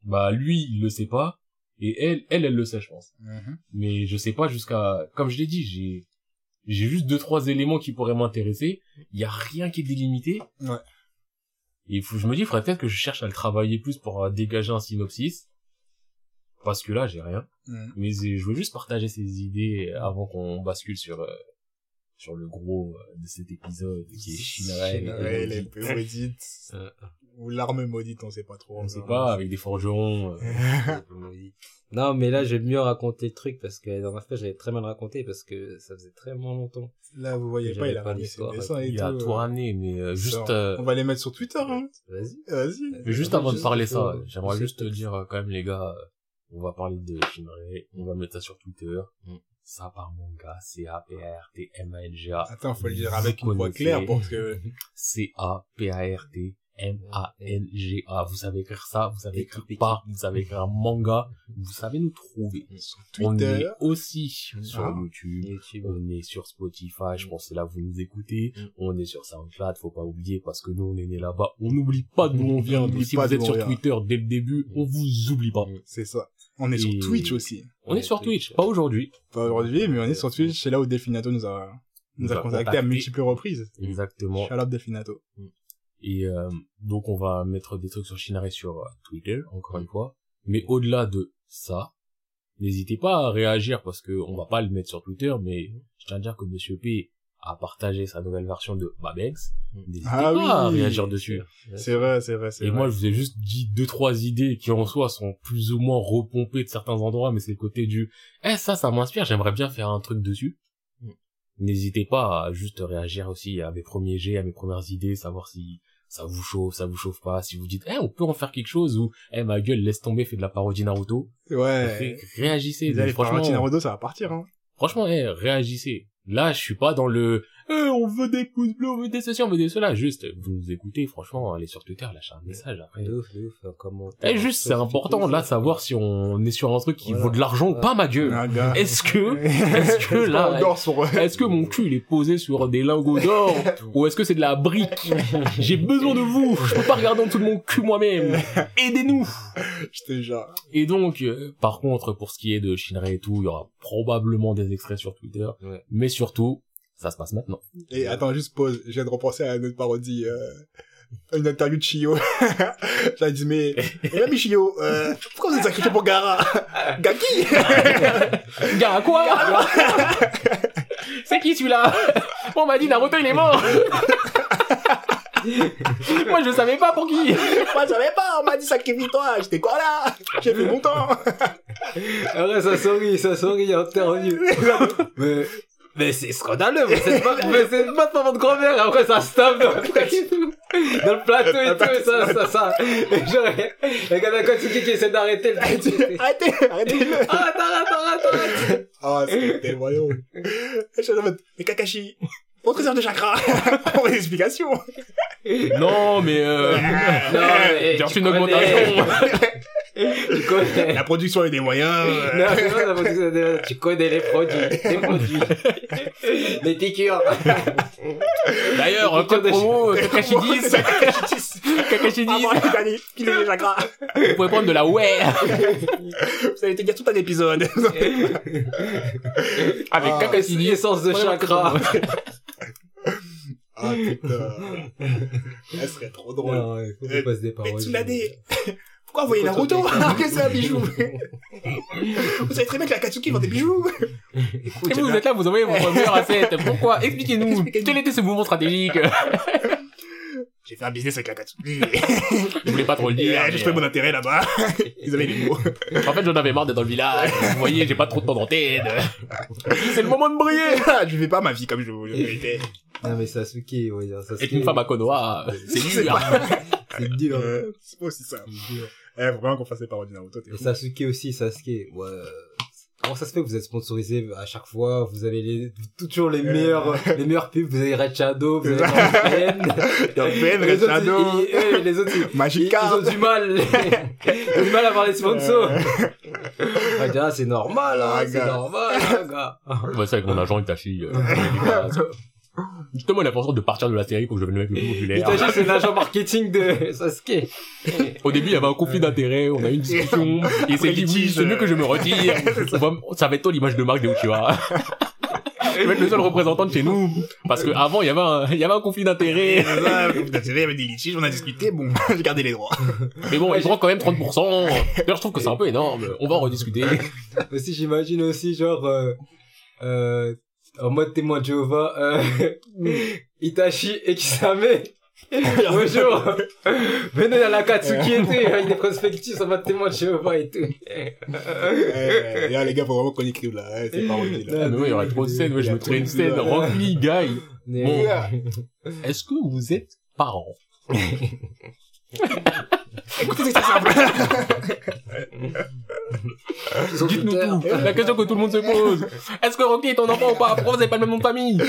Bah, lui, il le sait pas. Et elle, elle, elle le sait, je pense. Mhm. mais je sais pas jusqu'à comme je l'ai dit j'ai j'ai juste deux trois éléments qui pourraient m'intéresser il y a rien qui est délimité Ouais. Et il faut je me dis il faudrait peut-être que je cherche à le travailler plus pour euh, dégager un synopsis parce que là j'ai rien Mhm. mais euh, je veux juste partager ces idées avant qu'on bascule sur euh, sur le gros euh, de cet épisode qui est Shinrai Ouais, et les Lady. Ou l'arme maudite, on sait pas trop. on sait pas avec des forgerons euh, Non, mais là, je vais mieux raconter le truc parce que la dernière fois, j'avais très mal raconté parce que ça faisait très longtemps. Là, vous voyez pas, il a pas ramené ses dessins et il tout. a tout euh. ramené mais euh, juste euh, On va les mettre sur Twitter, hein. Vas-y. Vas-y. Mais juste avant de parler ça, j'aimerais juste te dire euh, quand même les gars, euh, on va parler de Shinrai, on va mettre ça sur Twitter. Mm. Ça par manga, C A P A R T M A N G A. Attends, faut le dire avec une voix claire pour que... C A P A R T M A N G A. Vous savez écrire ça, vous savez écrire pas, vous savez écrire un manga, vous savez nous trouver. Sur On est aussi sur Ah. YouTube. YouTube. On est sur Spotify, je pense que là vous nous écoutez. Mm. On est sur SoundCloud, faut pas oublier parce que nous on est né là-bas. On n'oublie pas d'où on vient. On Donc si pas vous êtes sur. Twitter dès le début, on vous oublie pas. C'est ça. On est sur Twitch aussi. On est sur Twitch, pas aujourd'hui. Pas aujourd'hui, mais on est sur Twitch. C'est là où Delfinato nous a, nous a contacté à multiples reprises. Exactement. Shout out Delfinato. Et euh, donc on va mettre des trucs sur Shinare sur euh, Twitter, encore une fois. Mais au-delà de ça, n'hésitez pas à réagir parce que on va pas le mettre sur Twitter, mais je tiens à dire que Monsieur P a partagé sa nouvelle version de Babex. N'hésitez Ah pas à oui. réagir dessus. C'est vrai, c'est vrai, c'est Et vrai. moi, je vous ai juste dit deux, trois idées qui en soi sont plus ou moins repompées de certains endroits, mais c'est le côté du, eh, ça, ça m'inspire, j'aimerais bien faire un truc dessus. Mm. n'hésitez pas à juste réagir aussi à mes premiers jets, à mes premières idées, savoir si ça vous chauffe, ça vous chauffe pas, si vous dites, eh, on peut en faire quelque chose, ou, eh, ma gueule, laisse tomber, fais de la parodie Naruto. Ouais. Ré- réagissez. Allez franchement, franchement, Naruto, ça va partir, hein. franchement, eh, réagissez. Là, je suis pas dans le, eh, on veut des pouces bleus, on veut des sessions, on veut des cela. Juste, vous nous écoutez, franchement, allez sur Twitter, lâchez un message après. De ouf, de ouf, un commentaire. Eh, juste, c'est important, là, de savoir si on est sur un truc qui Voilà. vaut de l'argent ou pas, ma gueule. Ah. Est-ce que, est-ce que là, est-ce que mon cul il est posé sur des lingots d'or ou est-ce que c'est de la brique? J'ai besoin de vous. Je peux pas regarder en dessous de mon cul moi-même. Aidez-nous. Et donc, euh, par contre, pour ce qui est de Shinrei et tout, il y aura probablement des extraits sur Twitter, Ouais. mais surtout, ça se passe maintenant. Et attends, juste pause. Je viens de repenser à une autre parodie, euh, une interview de Chio. J'avais dit, mais, mais même Chio, euh, pourquoi vous êtes sacrifié pour Gara? Gaki? Gars, quoi? C'est qui celui-là? On m'a dit Naruto il est mort. Moi je savais pas pour qui. Moi, je savais pas, on m'a dit sacrifie-toi. J'étais quoi là? J'ai fait mon temps. Après, ça sourit, ça sourit, interview. mais, mais c'est scandaleux, mais c'est pas, mais c'est pas de votre grand-mère, après ça se tape dans le et. Dans le plateau et tout, et ça, ça, ça. Et genre, il y a un Katsuki qui essaie d'arrêter le truc. Arrêtez, arrêtez-le. Arrête, arrête, arrête, arrête. Oh, c'est tellement drôle. Je suis en mode, mais Kakashi, au trésor de chakra. Pour les explications. Non mais euh, Non, mais j'ai reçu une connais. augmentation. Tu connais. La production et des moyens. euh, Non, c'est pas la production de- tu connais les produits, les produits. Les piqûres. D'ailleurs, un code promo Kakashi 10, Kakashi 10, Ah, bon, allez, pilez les chakras. vous pouvez prendre de la ouais Vous allez te dire tout un épisode. avec Ah, Kakashi 10. Essence de chakra. Ah, putain. Elle serait trop drôle. Non, il faut des Mais parodies. Tsunade, pourquoi vous voyez Naruto alors que c'est un bijou Vous savez très bien que la Katsuki vend des bijoux. Et vous, vous êtes là, vous envoyez votre meilleur asset. Pourquoi Expliquez-nous. Expliquez-nous. Quel était ce mouvement stratégique J'ai fait un business avec la Katsuki. Je voulais pas trop le dire. j'ai trouvé mon intérêt là-bas. Ils avaient des mots. En fait, j'en avais marre d'être dans le village. Vous voyez, j'ai pas trop de temps d'antenne. C'est le moment de briller. je vis pas ma vie comme je voulais. Non, mais Sasuke, on va dire. Sasuke. Être une femme à Konoha, c'est dur. C'est dur. Euh, C'est pas aussi ça. C'est dur. Eh, faut vraiment qu'on fasse des parodies Naruto, Et. Sasuke aussi, Sasuke. Ouais. Comment ça se fait que vous êtes sponsorisé à chaque fois? Vous avez les, toujours les meilleurs, les meilleurs pubs. Vous avez Red Shadow, vous avez Pen. Red autres, Shadow. ils- eux, les autres, ils- Magic ils, ont du mal. ils ont du mal à avoir les sponsors. Ah, gars, c'est normal, hein, Ah, c'est normal, hein, gars. Bah, c'est avec mon agent Itachi. Justement, il a pensé de partir de la série pour que je devienne le mec le plus populaire. Itachi, c'est l'agent marketing de Sasuke. Au début, il y avait un conflit d'intérêts, on a eu une discussion, et il s'est dit, oui, Litige. c'est mieux que je me retire. On va- ça va être toi l'image de marque de Uchiwa. Je vais être le seul représentant de chez nous. Parce que avant, il y avait un, il y avait un conflit d'intérêts. C'est ça, il y avait des litiges, on a discuté, bon, j'ai gardé les droits. Mais bon, il prend quand même 30%. D'ailleurs, je trouve que c'est un peu énorme. On va en rediscuter. Aussi, j'imagine aussi, genre, euh, euh, en mode témoin de Jéhovah, euh, Itachi et Kisame. Bonjour. Venez à la Katsuki et tout, avec des prospectus en mode témoin de Jéhovah et tout. Eh, eh, les gars, faut vraiment qu'on écrive là, eh, c'est parodie là. Ah, mais il y aurait trop de scènes, ouais, je me crée une scène. Rock Me Guy. Mais- Est-ce que vous êtes parents? Écoutez, c'est simple. Dites-nous tout. La question que tout le monde se pose. Est-ce que Rocky est ton enfant ou pas? Pourquoi vous avez pas le même nom de famille?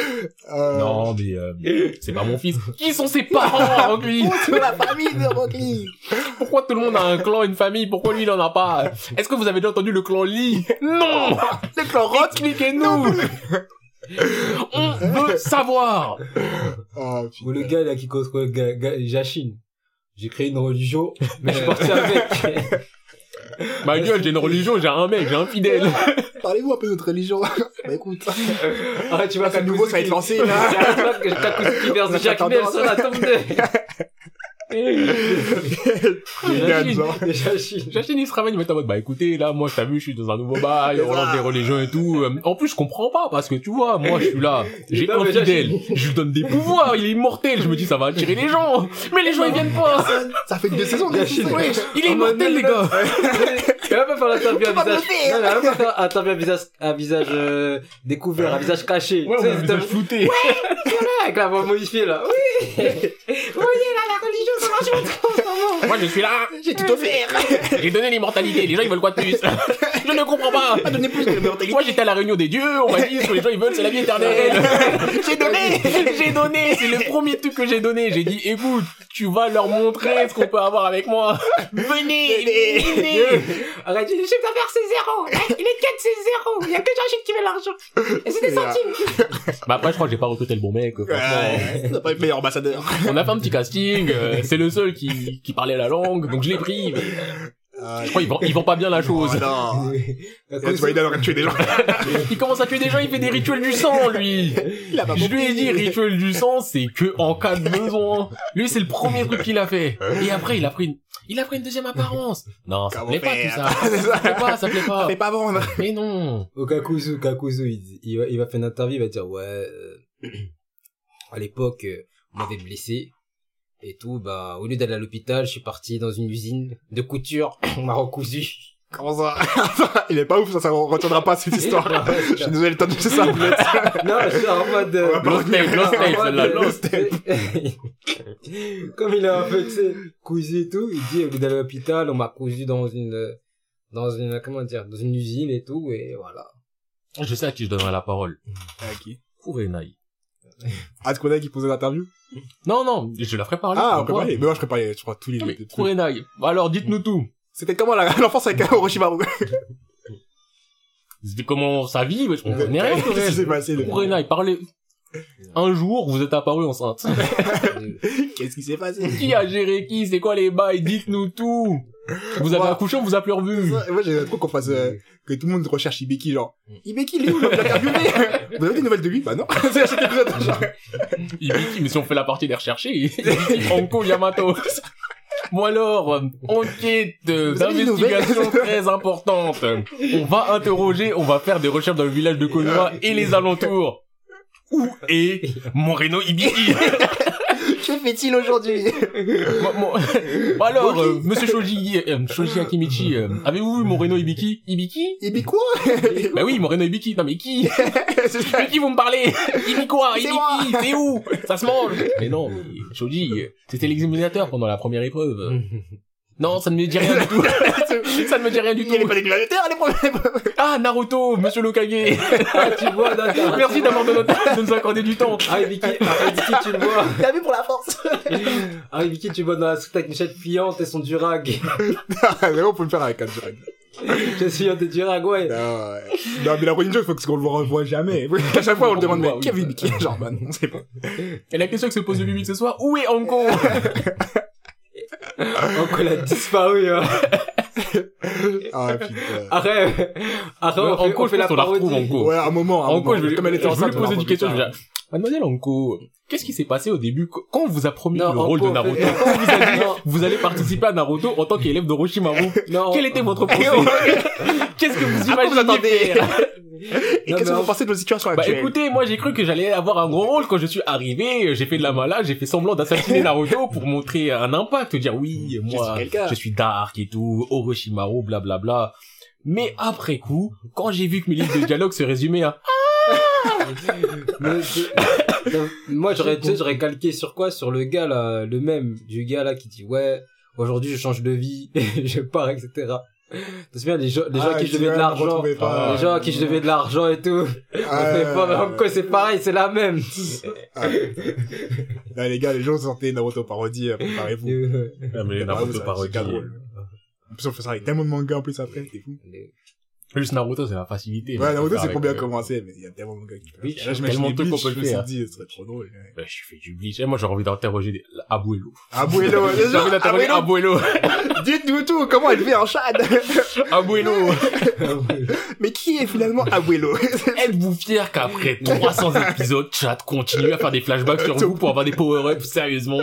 Euh, Non, mais euh, c'est pas mon fils. Qui sont ses parents, Rocky? C'est la famille de Rocky? Pourquoi tout le monde a un clan, une famille? Pourquoi lui, il en a pas? Est-ce que vous avez déjà entendu le clan Lee? Non Le clan Roth. Expliquez-nous On veut savoir Oh, Ou le gars là qui cause quoi, Ga- Ga- Jachin. J'ai créé une religion, mais je suis parti avec. Ma gueule, j'ai une religion, j'ai un mec, j'ai un fidèle. Parlez-vous un peu de notre religion. bah écoute, Arrête, tu vois, c'est nouveau, ça va être lancé là. Kakuzuki verse On a Jacques pas Mel sur la tombe de... J'achète il se ramène, il met en mode, bah écoutez, là, moi, t'as vu, je suis dans un nouveau bail, on lance des religions et tout. Euh, En plus, je comprends pas, parce que tu vois, moi, je suis là, j'ai un fidèle, je lui donne des pouvoirs, il est immortel, je me dis, ça va attirer les gens. Mais les gens, ils viennent pas. Ça fait deux saisons. Ouais, il est immortel, les gars. Tu vas pas faire l'interview à visage. va pas faire interview à visage, à visage euh, découvert, à visage caché. Ouais, visage flouté. avec la voix modifiée là. Oui. Vous voyez là la religion, ça marche. Moi, je suis là. J'ai tout offert. J'ai donné l'immortalité. Les gens, ils veulent quoi de plus? Je ne comprends pas. Pas donné plus que. Moi, j'étais à la réunion des dieux, on m'a dit, ce que les gens, ils veulent, c'est la vie éternelle. J'ai donné. j'ai donné, c'est le premier truc que j'ai donné. J'ai dit, écoute, tu vas leur montrer ce qu'on peut avoir avec moi. Venez, venez. Arrête, le chiffre d'affaires c'est zéro. Il est 4, c'est zéro. Il y a que Jachine qui met l'argent. Et c'est des centimes. Bah après, je crois que j'ai pas recruté le bon mec. franchement. Ouais, t'as pas eu le meilleur ambassadeur. On a fait un petit casting. euh, c'est le seul qui, qui parlait la langue, donc je l'ai pris. Mais je crois qu'il vend, il vend pas bien la chose. Oh, non. Tu vois, il aurait tué des gens. Il commence à tuer des gens, il fait des rituels du sang, lui. Il a pas Je lui ai dit, rituel du sang, c'est que en cas de besoin. Lui, c'est le premier truc qu'il a fait. Et après, il a pris une, il a pris une deuxième apparence. Non, ça plaît pas tout faire ça. C'est Ça ça. plaît pas, ça plaît Ça pas. pas vendre. Mais non. Au Kakuzu, Kakuzu, il, il, va, il va faire une interview, il va dire, ouais, euh, à l'époque, euh, on m'avait blessé. Et tout, bah, au lieu d'aller à l'hôpital, je suis parti dans une usine de couture, on m'a recousu. Comment ça Il est pas ouf, ça, ça retiendra pas cette histoire. Je suis désolé, t'as dit ça. non, je suis en mode, euh. Comme il a un peu, tu sais, cousu et tout, il dit, au lieu d'aller à l'hôpital, on m'a cousu dans une, dans une, comment dire, dans une usine et tout, et voilà. Je sais à qui je donnerai la parole. À qui? Furenai. Ah, tu connais qui posait l'interview? Non, non, je la ferai parler. Ah, on peut parler. Mais moi, je ferais parler, je crois, tous les trucs. Kurenai. Alors, dites-nous tout. C'était comment l'enfance avec Orochimaru C'était comment sa vie, je comprenais rien. Qu'est-ce qui s'est Kurenai. passé Kurenai, parlez. Un jour, vous êtes apparu enceinte. Qu'est-ce qui s'est passé? Qui a géré qui? C'est quoi les bails? Dites-nous tout. Vous avez Moi- accouché, on vous a plus revu. Ça, Moi, j'ai trop qu'on fasse, euh, que tout le monde recherche Ibeki, genre, Ibeki, il est où, le interviewé Vous avez des nouvelles de lui? Bah non. C'est à chaque épisode, genre. Ibiki, mais si on fait la partie des recherchés, Ibiki, Anko Yamato. Bon alors, enquête d'investigation très importante. On va interroger, on va faire des recherches dans le village de Konoha et les alentours. Où est Moreno Ibiki Que fait-il aujourd'hui? Mo- Bon alors, euh, monsieur Shoji, euh, Shoji Akimichi, euh, avez-vous vu Moreno Ibiki? Ibiki? Ibiki quoi Bah oui, Moreno Ibiki. Non mais qui? Mais qui vous me parlez? C'est Ibiki. C'est où? Ça se mange. Mais non, mais Shoji, euh, c'était l'examinateur pendant la première épreuve. Non, ça ne me dit rien du tout. ça ne me dit rien du Il y a les tout. pas des terre, les problèmes Ah, Naruto, monsieur Lokage. Ah, tu vois. Merci d'avoir de, notre- de nous accorder du temps. Ah, Vicky, ah, Vicky, tu le vois. T'as vu pour la force Ah, Vicky, tu le vois dans la suite avec une chatte pliante et son durag. Ah, mais on peut le faire avec un direct. Je suis un de durag, ouais. Non, ouais. non, mais la prochaine chose, faut qu'on le revoie jamais. À chaque fois, on le demande, mais Oui, qui a vu ça- Ibiki Genre, bah non, on sait pas. Et la question que se pose le public ce soir, où est Anko Donc, elle a disparu, hein. Ah, putain. Après, après, on fait, Anko, on je fait la qu'on la retrouve, parodie. Anko. Ouais, un moment, un Anko, moment. je vais, Comme elle était je on poser une question. Je tard. vais dire, Mademoiselle Anko, qu'est-ce qui s'est passé au début Quand on vous a promis Non, le rôle de fait, Naruto, quand on vous a dit, Non. vous allez participer à Naruto en tant qu'élève d'Orochimaru, Non. quel était votre procès Qu'est-ce que vous imaginez attendez Et qu'est-ce que vous en- pensez de nos situations Bah actuelles écoutez, moi j'ai cru que j'allais avoir un gros rôle quand je suis arrivé, j'ai fait de la malade, j'ai fait semblant d'assassiner Naruto pour montrer un impact, dire oui, moi suis quelqu'un. je suis dark et tout, Orochimaru, blablabla. Mais après coup, quand j'ai vu que mes lignes de dialogue se résumaient à Mais c'est- Non, Moi, j'aurais, tu sais, j'aurais calqué sur quoi? Sur le gars, là, le même, du gars, là, qui dit, ouais, aujourd'hui, je change de vie, je pars, etc. Tu te les gens, les gens Ah, à qui je devais de l'argent, les gens à qui je devais de l'argent et tout. Ah, Mais pas, mais encore, c'est pareil, c'est la même. ah. Là, les gars, les gens sortaient Naruto parodie, euh, préparez-vous. Ah, mais Ah, Naruto c'est parodie. drôle. En plus, on fait ça avec tellement de mangas en plus après, c'est fou. Juste Naruto, c'est la facilité. Ouais, Naruto, c'est pour bien euh, commencer, mais il y a tellement de mangas qui peuvent Oui, faire. Là, je tellement de trucs qu'on peut je me suis dit, ce serait trop drôle. ouais. bah, je fais du bleach. Et moi, j'aurais envie d'interroger. Abuelo. Abuelo, J'ai envie d'interroger Abuelo, dites-nous tout, comment elle fait en Chad? Abuelo. Mais qui est finalement Abuelo Êtes-vous fier qu'après 300 épisodes, chat continue à faire des flashbacks sur vous pour avoir des power-ups, sérieusement?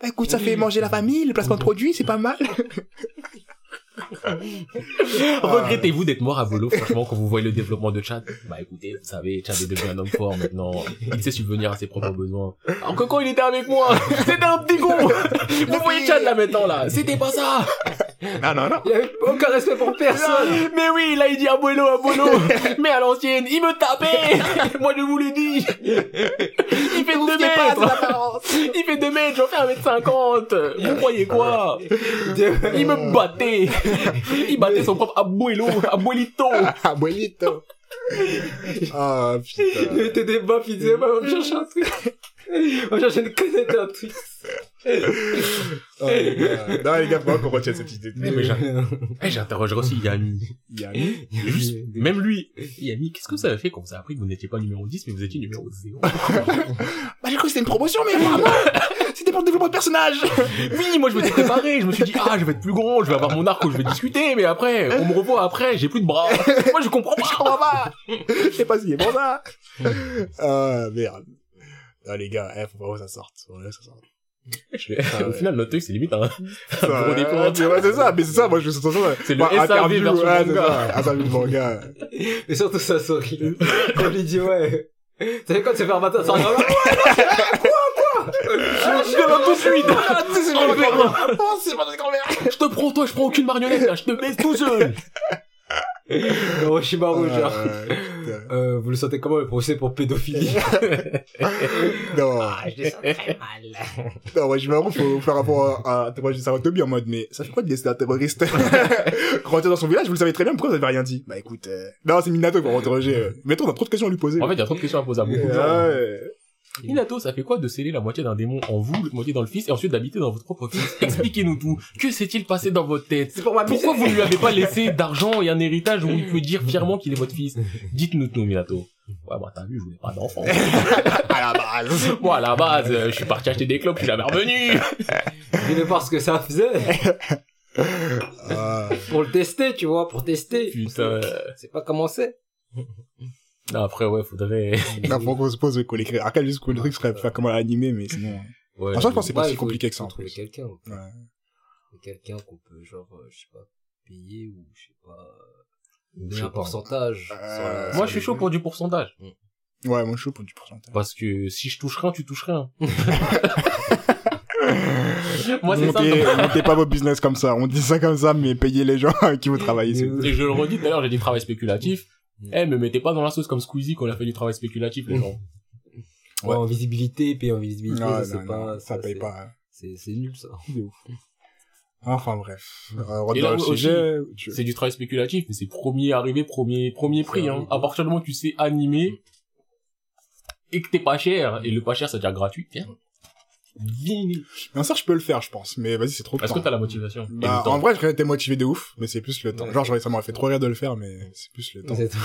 Bah écoute, ça fait manger la famille, le placement de produits, c'est pas mal. Regrettez-vous d'être mort à Bolo, franchement, quand vous voyez le développement de Chad? Bah écoutez, vous savez, Chad est devenu un homme fort maintenant. Il sait subvenir à ses propres besoins. Alors que quand il était avec moi, c'était un petit con! Vous voyez Chad là maintenant là, c'était pas ça Non, non, non. Il avait aucun respect pour personne. Mais oui, là il dit Abuelo, Abuelo Mais à l'ancienne, il me tapait Moi je vous l'ai dit Il fait 2 mètres Il fait 2 mètres, j'en fais 1m50 Vous croyez quoi? Il me battait Il battait son propre Abuelo, Abuelito Abuelito. Ah, Il putain. mettait des baffes, il disait, bah, on va chercher un truc. Une canette d'un truc. Oh, les gars. Non, les gars, faut pas qu'on retienne cette idée. Eh, mais j'interrogerai aussi Yami. Yami. Juste, même lui. Yami, qu'est-ce que vous avez fait quand vous avez appris que vous n'étiez pas numéro 10, mais vous étiez numéro 0 Bah, j'ai cru que c'était une promotion, mais apparemment, c'était pour le développement de personnage. Oui, moi je m'étais préparé, je me suis dit, ah, je vais être plus grand, je vais avoir mon arc où je vais discuter, mais après, on me revoit après, j'ai plus de bras. Moi je comprends Je pas. comprends pas. Je sais pas si c'est pour ça. Ah, merde. Non, les gars, eh, faut vraiment que ça sorte. Faut vraiment que ça sorte. Je- Au final, notre truc, c'est limite un, un Ça, gros ouais, décompte. ouais, c'est ça, mais c'est ça, moi, je suis sur ça. C'est le Bah, SAV interview, version ouais, c'est manga. ça. Interview de manga. Et surtout sa souris. On lui dit, ouais. Tu quoi se faire matin, ça regarde. Je viens là tout de suite. C'est pas grand-mère. Je te prends toi, je prends aucune marionnette là, je te baisse tout seul. Orochimaru, genre. Euh, putain. Euh, vous le sentez comment le procès pour pédophilie Non. je le sens très mal. Non, je me faut faire rapport à, à interroger Sarutobi en mode, mais ça fait quoi de laisser un terroriste rentrer dans son village? Vous le savez très bien, pourquoi vous avez rien dit? Bah, écoute, euh... non, c'est Minato qui va interroger. Minato, on a trop de questions à lui poser. En fait, il y a trop de questions à poser à beaucoup de gens. Minato, ça fait quoi de sceller la moitié d'un démon en vous, la moitié dans le fils, et ensuite d'habiter dans votre propre fils? Expliquez-nous tout. Que s'est-il passé dans votre tête? Pour Pourquoi vous ne lui avez pas laissé d'argent et un héritage où il peut dire fièrement qu'il est votre fils? Dites-nous tout, Minato. Ouais, bah t'as vu, je voulais pas d'enfant. à la base. Moi, à la base, euh, je suis parti acheter des clopes, je suis jamais revenu. Je voulais voir ce que ça faisait. Pour le tester, tu vois, pour tester. Putain. C'est pas comment c'est. Non, après, ouais, faudrait... Non, faut qu'on se pose, qu'on l'écrit. Après, juste que le truc serait faire comment l'animer, mais sinon. Ouais, Franchement, je pense que c'est pas si compliqué que ça, en plus. quelqu'un. Ouais. Quelqu'un qu'on peut, genre, euh, je sais pas, payer ou, je sais pas, donner un pourcentage. Euh, Moi, je suis chaud pour du pourcentage. Ouais, moi, je suis pour du pourcentage. Parce que si je touche rien, tu touches rien. Moi, c'est ça. montez, pas vos business comme ça. On dit ça comme ça, mais payez les gens avec qui vous travaillez. Et je le redis, d'ailleurs, j'ai dit travail spéculatif. Eh, me mettez pas dans la sauce comme Squeezie qu'on a fait du travail spéculatif, les gens. Ouais, en visibilité, payer en visibilité, Non, ça, non, pas, ça paye c'est- pas. hein. C'est, c'est nul, ça. De ouf. Enfin, bref. Euh, Et là le aussi, sujet. Tu- C'est du travail spéculatif, mais c'est premier arrivé, premier, premier prix, hein. À partir du moment où tu sais animer, et que t'es pas cher, et le pas cher, c'est déjà gratuit, tiens. Mais ça, je peux le faire, je pense. Mais vas-y, c'est trop Est-ce que t'as la motivation? Bah, en vrai, j'aurais été motivé de ouf, mais c'est plus le temps. Ouais. Genre, j'aurais, ça m'aurait fait trop rire de le faire, mais c'est plus le temps. C'est tout.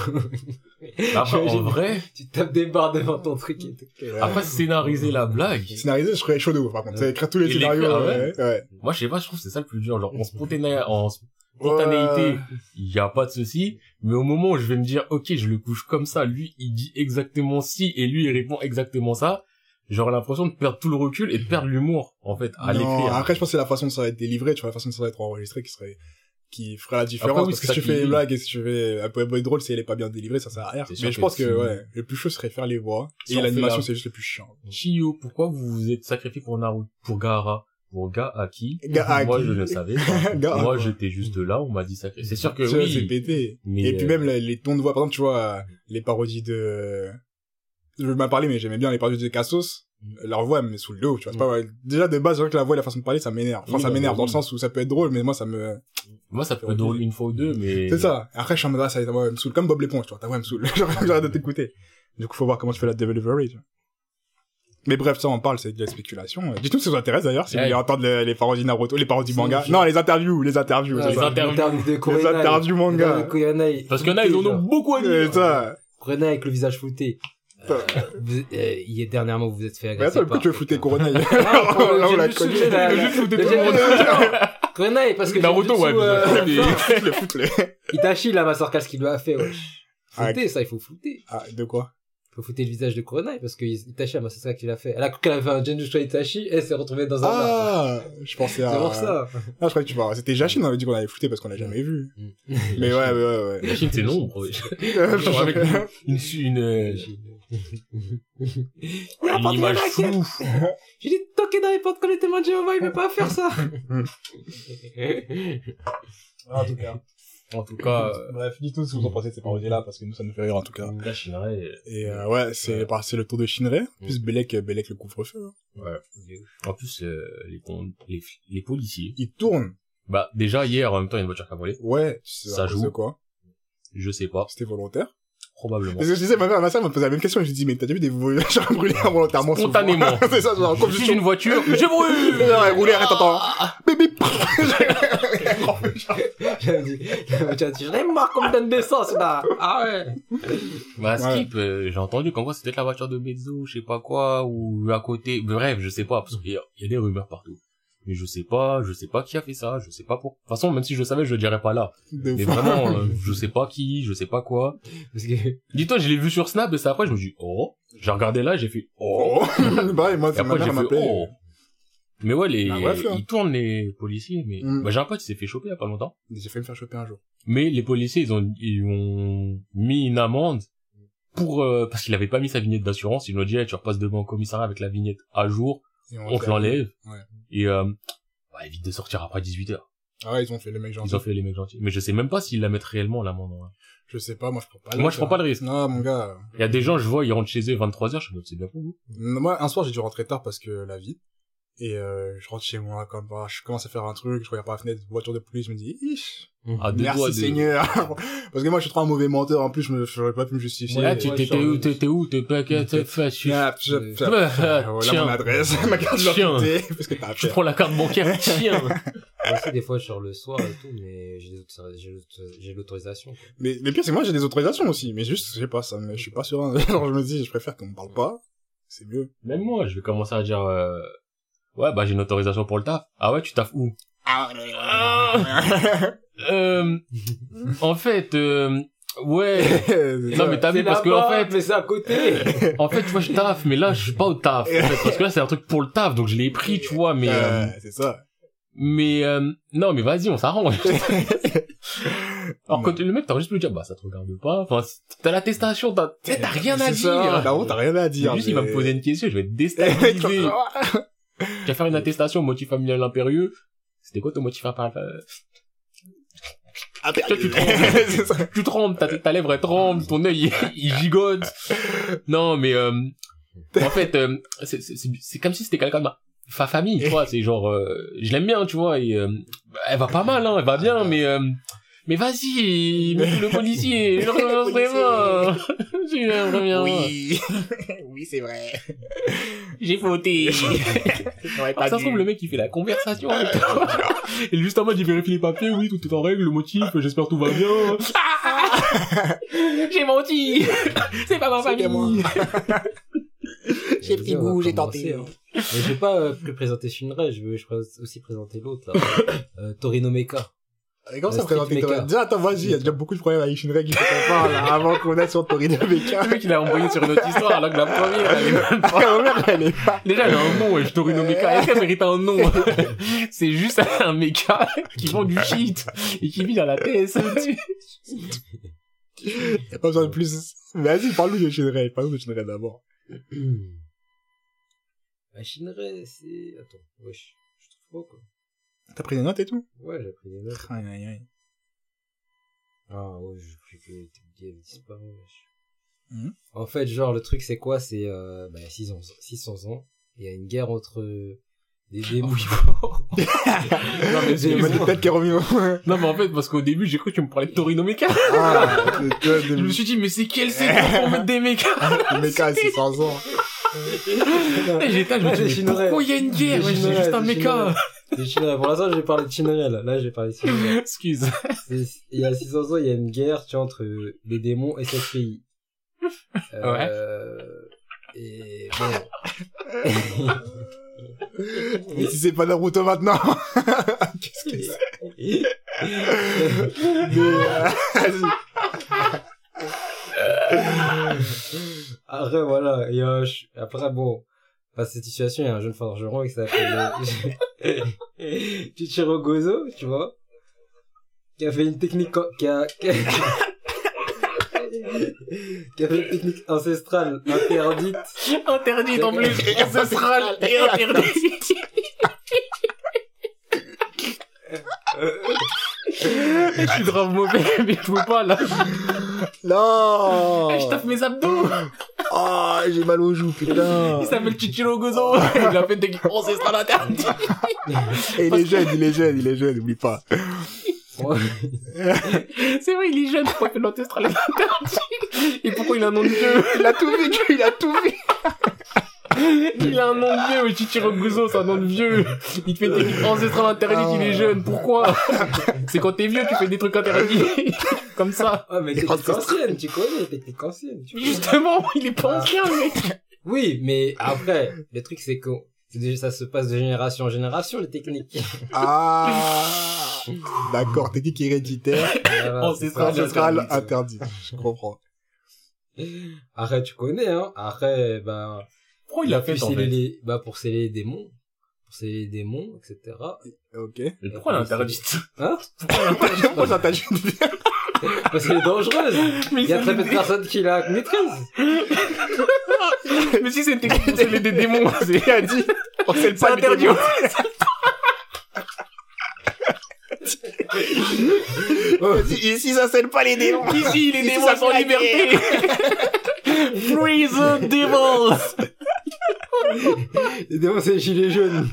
Bah, après, en vrai, Tu tapes des barres devant ton truc et tout. Ouais. après scénariser la blague, Scénariser, je serais chaud de ouf, par contre. C'est écrire tous les Et scénarios, l'écrire, ouais. ouais. moi, je sais pas, je trouve que c'est ça le plus dur. Genre, en spontané, en spontanéité, il y a pas de souci. Mais au moment où je vais me dire, ok, je le couche comme ça, lui, il dit exactement ci, et lui, il répond exactement ça, j'aurais l'impression de perdre tout le recul et de perdre l'humour, en fait, à l'écrire. après, je pense que c'est la façon dont ça va être délivré, tu vois, la façon dont ça va être enregistré qui serait, qui ferait la différence. Après, oui, parce que si tu fais qui- une blague et si tu fais un peu drôle, si elle est pas bien délivrée, ça sert à rien. Mais je pense que, ouais, le plus chaud serait faire les voix. Si et l'animation, la- c'est juste le plus chiant. Chiyo, pourquoi vous vous êtes sacrifié pour Naruto, pour Gaara, pour Gaaki? Gaaki. Moi, je ne savais pas. Moi, j'étais juste là, on m'a dit sacrifié. C'est sûr que vois, c'est oui. pété. mais, et puis euh, même les, les tons de voix, par exemple, tu vois, euh, les parodies de, je vais mal parler, mais j'aimais bien les parodies de Cassos. Mm. Leur voix elle me saoule de ouf, tu vois. c'est Pas, ouais, déjà, de base, je vois que la voix et la façon de parler, ça m'énerve. Enfin, Oui, ça bah, m'énerve oui. dans le sens où ça peut être drôle, mais moi, ça me, Moi, ça peut être drôle une fois ou deux, mais... c'est ça. Après, je suis en mode, ah, ça, ta voix me saoule. Comme Bob l'éponge, tu vois. Ta voix me saoule. J'arrête de t'écouter. Du coup, faut voir comment tu fais la delivery, tu vois. Mais bref, ça, on parle, c'est de la spéculation. Dites-nous si ça vous intéresse d'ailleurs, si vous voulez entendre les, les parodies Naruto, les parodies manga. Non, les interviews, les interviews. Ouais, c'est les ça. interviews. de Les interviews manga. Parce qu'il y en a, ils en ont beaucoup à dire. C'est ça. Avec le visage flouté. Vous, euh, il est dernièrement, vous vous êtes fait Mais agresser attends, par pourquoi tu veux foutre le- Là, on l'a juste connu. la- la- juste foutre le- le j'ai- Kurenai, parce que Naruto, ouais, euh. Foute-le, foute-le. Itachi, là, ma sarcasme qu'il lui a fait, wesh. Ah, ça, il faut flouter. Ah, de quoi? Il faut fouter le visage de Kurenai, parce que Itachi, ma sarcasme qu'il a fait. Elle a cru qu'elle avait fait un Genjutsu à Itachi, et elle s'est retrouvée dans un arbre. Ah, je pensais à... C'est pour ça. Ah, je croyais que tu parlais. C'était Jachin, on avait dit qu'on avait fouté parce qu'on l'a jamais vu. Mais ouais, ouais, ouais. La Chine, c'est. Genre avec une, une, euh, une image floue. J'ai dit toquer dans les portes quand il était témoin de Jéhovah, il veut pas faire ça. En tout cas. En tout cas, euh, Bref, dites-nous ce que vous en pensez de ces parodies-là, parce que nous, ça nous fait rire, en tout cas. la Chinerai, Et euh, ouais, c'est Ouais. bah, c'est le tour de Shinrei, plus Belek, Belek le couvre-feu. hein. ouais. En plus, euh, les, con- les, les policiers. Il tourne. Bah, déjà, hier, en même temps, il y a une voiture qui a volé. Ouais, tu sais Ça joue. quoi? Je sais pas. C'était volontaire Probablement. Parce que je disais, ma mère, ma soeur m'a posé la même question, et je lui dis, mais t'as déjà vu des voitures brûler involontairement Spontanément. C'est ça, genre, comme Je une voiture, je brûle! Rouler, arrête, attends. Bip, bip. J'avais dit, j'en ai marre qu'on me donne des sens, là. Ah ouais. Bah. Skip, euh, j'ai entendu qu'en gros, c'était peut-être la voiture de Mezzo, je sais pas quoi, ou à côté. Bref, je sais pas, parce qu'il y a des rumeurs partout. Mais je sais pas, je sais pas qui a fait ça, je sais pas pour. De toute façon, même si je savais, je le dirais pas là. De Mais vraiment, euh, je sais pas qui, je sais pas quoi. Parce que, Dis-toi, je l'ai vu sur Snap et c'est après, je me suis dit, oh. J'ai regardé là, j'ai fait, oh. Bah, et moi, Et ça m'a après, j'ai fait, oh. Mais ouais, les, Bah, bref, là. ils tournent les policiers, mais, Mm. bah, j'ai un pote qui s'est fait choper il y a pas longtemps. J'ai failli me faire choper un jour. Mais les policiers, ils ont, ils ont mis une amende pour, euh, parce qu'il avait pas mis sa vignette d'assurance. Ils lui ont dit, tu repasses devant le commissariat avec la vignette à jour, Et on te l'enlève. Ouais. Et, euh, bah, évite de sortir après 18 heures. Ah ouais, ils ont fait les mecs gentils. Ils ont fait les mecs gentils. Mais je sais même pas s'ils la mettent réellement, l'amende. hein. Je sais pas, moi, je prends pas Moi, je prends pas le risque. Non, mon gars. Il y a des gens, je vois, ils rentrent chez eux 23 heures, je me dis, c'est bien pour vous. Moi, un soir, j'ai dû rentrer tard parce que la vie. Et euh, je rentre chez moi, comme bah, je commence à faire un truc, je regarde par la fenêtre, voiture de police, je me dis, Ish, Deux doigts merci de... Seigneur. parce que moi, je suis trop un mauvais menteur, en plus, je me, j'aurais pas pu me justifier. Ouais, Ah, tu ouais, t'étais où, t'étais où, t'es pas, t'es fait, je Ah, Ah, tiens. mon adresse, ma carte d'identité, parce que t'as je prends la carte bancaire, tiens. moi aussi, des fois, je sors le soir et tout, mais j'ai l'autorisation. Mais le pire, c'est que moi, j'ai des autorisations aussi, mais juste, je sais pas, ça, me- je suis pas sûr. Alors, je me dis, je préfère qu'on me parle pas, c'est mieux. Même moi, je vais commencer à dire, euh, ouais, bah, j'ai une autorisation pour le taf. Ah ouais, tu taffes où? Euh, en fait, euh, ouais. Non, mais t'as vu, parce que, en fait, mais c'est à côté. en fait, tu vois, je taffe, mais là, je suis pas au taf, en fait, parce que là, c'est un truc pour le taf, donc je l'ai pris, tu vois, mais, euh, Euh, c'est ça. mais, euh, non, mais vas-y, on s'arrange. Alors, quand le mec, t'as juste pu lui dire, bah, ça te regarde pas, enfin, t'as l'attestation, t'as, t'as rien à dire. Non, t'as rien à dire. Juste, il va me poser une question, je vais être déstabilisé. Tu vas faire une attestation au motif familial impérieux. C'était quoi ton motif familial Ah, Toi, tu trembles. Tu trembles, ta, ta lèvre elle tremble, ton œil il, gigote. Non, mais euh, en fait, euh, c'est- comme si c'était quelqu'un de ma fa famille, tu vois. C'est genre, euh, je l'aime bien, tu vois. Et, euh, elle va pas mal, hein, elle va bien, mais euh, mais vas-y, le policier, je le vraiment. Je le remercie. Oui. oui, c'est vrai. J'ai fauté. Ah, ça se trouve, le mec, il fait la conversation avec toi. Et juste en mode, il vérifie les papiers, oui, tout est en règle, le motif, j'espère tout va bien. Ah j'ai menti C'est pas ma famille J'ai pris goût, j'ai tenté. hein. Mais je vais pas euh, que présenter Shinra, je veux je vais aussi présenter l'autre, là. Euh, Torino Mecha. Et comment ça Street présenter Mecha. toi Déjà, attends, vas-y, il y a déjà beaucoup de problèmes avec Shinrei qu'il faut qu'on parle, là, avant qu'on aille sur Torino Mecha. Le mec, il a envoyé sur une autre histoire, alors que la première, elle est même pas... Elle est pas. Déjà, elle a un nom, je Torino Mecha. Est-ce qu'elle mérite un nom? C'est juste un mecha qui vend du shit et qui vit dans la TSE. Y a pas besoin de plus. Vas-y, parle-nous de Shinrei. Parle-nous de Shinrei d'abord. Bah, Shinra, c'est... Attends, wesh. Je trouve pas, quoi. T'as pris des notes et tout Ouais, j'ai pris des notes. Aïe, aïe, aïe. Ah ouais, je croyais que Teddy avait disparu, wesh. Mhm. En fait, genre, le truc, c'est quoi? C'est, euh, bah, 600, 600 ans. Il y a une guerre entre des démons. Non, mais est remis au... Non, mais en fait, parce qu'au début, j'ai cru que tu me parlais de Torino Mecha. Ah, Je me suis dit, mais c'est quel secret pour mettre des mechas Le mec a 600 ans. Et j'étais je me dis, les pourquoi il y a une guerre? Les Ouais, C'est juste un les méca. Pour l'instant, j'ai parlé de Shinrai, là. J'ai parlé de. Excuse. Il y a 600 ans, il y a une guerre, tu vois, entre les démons et sept pays. Euh, Et bon. Mais si c'est pas Naruto maintenant. Qu'est-ce que c'est Mais, euh, Après, voilà. Et, euh, je- après, bon. Dans cette situation, il y a un jeune forgeron qui s'appelle euh, Chichiro Gozo, tu vois. Qui a fait une technique, qui a, qui a, qui a fait une technique ancestrale interdite. Interdit en plus. Ancestral et interdit. Je suis grave mauvais, mais je peux pas là. non Je tape mes abdos. Oh, j'ai mal aux joues, putain Il s'appelle Chichiro Gozo. Il a fait des ancestrales interdit. Et il est jeune, il est jeune, il est jeune, n'oublie pas. C'est vrai, il est jeune. Pourquoi il fait l'ancestral interdit Et pourquoi il a un nom de vieux Il a tout vécu, il a tout vu Il a un nom de vieux, Chichiro Gozo, c'est un nom de vieux. Il te fait des techniques ancestrales interdites, il est jeune. Pourquoi C'est quand t'es vieux, tu fais des trucs interdits. Comme ça. Ah, mais technique ancienne, tu connais, technique ancienne. Justement, il est pas ancien, le mec. Oui, mais après, le truc, c'est que ça se passe de génération en génération, les techniques. Ah D'accord, technique héréditaire, Voilà, Oh, ancestrale, interdit. Je comprends. Après, tu connais, hein. Après, ben, Pourquoi il a fait en sceller fait les, bah, pour sceller les démons. Pour sceller les démons, etc. Ok. Mais pourquoi elle est interdite Hein? Pourquoi dit Parce qu'elle est dangereuse. Mais Il y a très peu de personnes qui la maîtrisent. Mais si c'est une technique pour sceller des démons, c'est Il a dit, on sait le c'est pas interdit. Ici, ça scelle pas les démons. Ici, les démons sont en la liberté. Free the devils. Démons, c'est les gilets jaunes.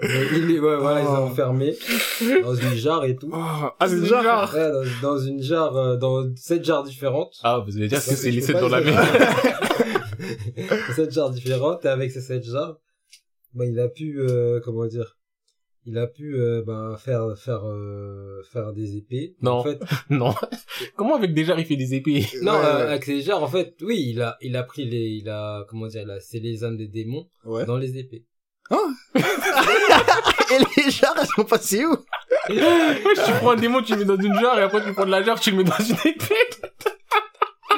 Mais il est, ouais, voilà, ils sont Oh. enfermés dans une jarre et tout. Ah, c'est déjà. genre- Ouais, dans, dans une jarre, euh, dans sept jarres différentes. Ah, vous allez dire que c'est pas dans la mer. sept jarres différentes, et avec ces sept jarres, ben, il a pu, euh, comment dire, il a pu, euh, ben, faire, faire, euh, faire des épées. Non. En fait, Non. Comment avec des jarres il fait des épées? Non, Ouais, euh, ouais. avec ces jarres, en fait, oui, il a, il a pris les, il a, comment dire, il a scellé les âmes des démons Ouais. dans les épées. Et les jarres, elles sont passées où? Ouais, tu prends un démon, tu le mets dans une jarre, et après tu prends de la jarre, tu le mets dans une épée.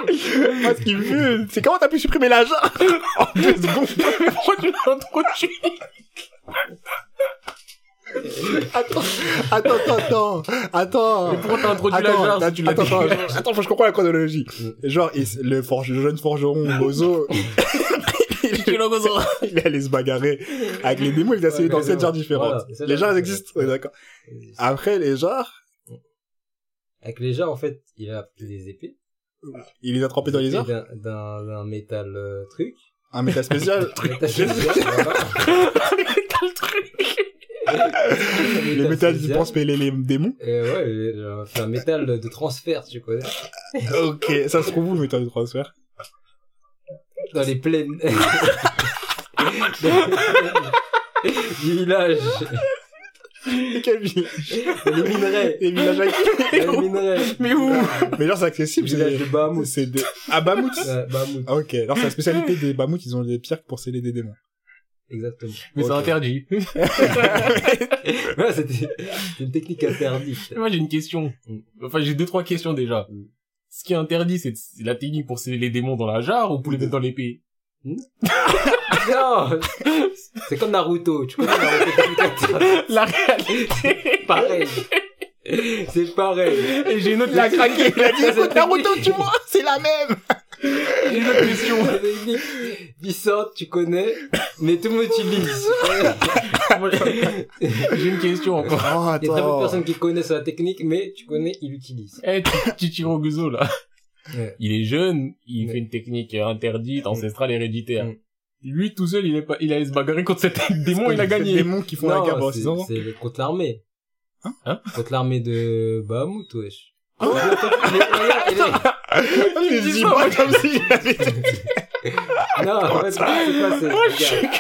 Ce veut, c'est comment t'as pu supprimer la jarre? En deux secondes Mais pourquoi tu l'as introduit Attends, attends, attends, attends, attends. Mais pourquoi t'as introduit la Attends, jarre si tu l'as attends, attends, déjà attends, attends, faut que je comprends la chronologie. Genre, il- le, forge, le jeune forgeron Bozo, il est allé se bagarrer avec les démons, il les a Ouais, dans les sept jarres différentes. Voilà, les elles existent, ouais, d'accord. Après, les jarres, Avec les jarres, en fait, il a pris des épées. il les a trempés dans les jarres. D'un, métal euh, truc. Un métal spécial. Métal spécial, voilà. Quel truc les qui spécial. pensent peler les démons. Et ouais, il a fait un métal de transfert, tu connais. Ok, ça se trouve où le métal de transfert? Dans les plaines. du village. Quel village? Les minerais. Les villages avec... Les minerais. Mais où? Mais genre, c'est Le accessible, c'est... de Bahamut. C'est des... Ah, Bamout? Ouais, Bahamut. Ah, ok. Alors, c'est la spécialité des Bamout, ils ont des pierres pour sceller des démons. Exactement. Mais c'est Ok. interdit. Ouais, c'était c'est une technique interdite. Moi j'ai une question. Enfin j'ai deux trois questions déjà. Mm. Ce qui est interdit c'est c'est la technique pour sceller les démons dans la jarre ou pour les mettre dans l'épée? Non! C'est comme Naruto. Tu connais Naruto. La réalité Pareil. C'est pareil. Et j'ai une autre Il a question. craqué, il a dit, c'est Naruto, tu vois, c'est la même J'ai une autre question. C'est puissante, tu connais, mais tout le monde utilise. J'ai une question encore. Oh, Il y a très peu de personnes qui connaissent la technique, mais tu connais, ils l'utilisent. Eh, Chichiro Guzo, là. Ouais. Il est jeune, il Ouais. fait une technique interdite, ancestrale, héréditaire. Mm. Lui, tout seul, il est pas, il allait se bagarrer contre cet démon, il a Les gagné. démons qui font la guerre pendant c'est 6 ans. c'est contre l'armée. Hein? Hein? Contre l'armée de Bahamut, wesh. Oh. Il est- Je dis pas comme si j'avais Non, en fait, c'est quoi, c'est, regarde.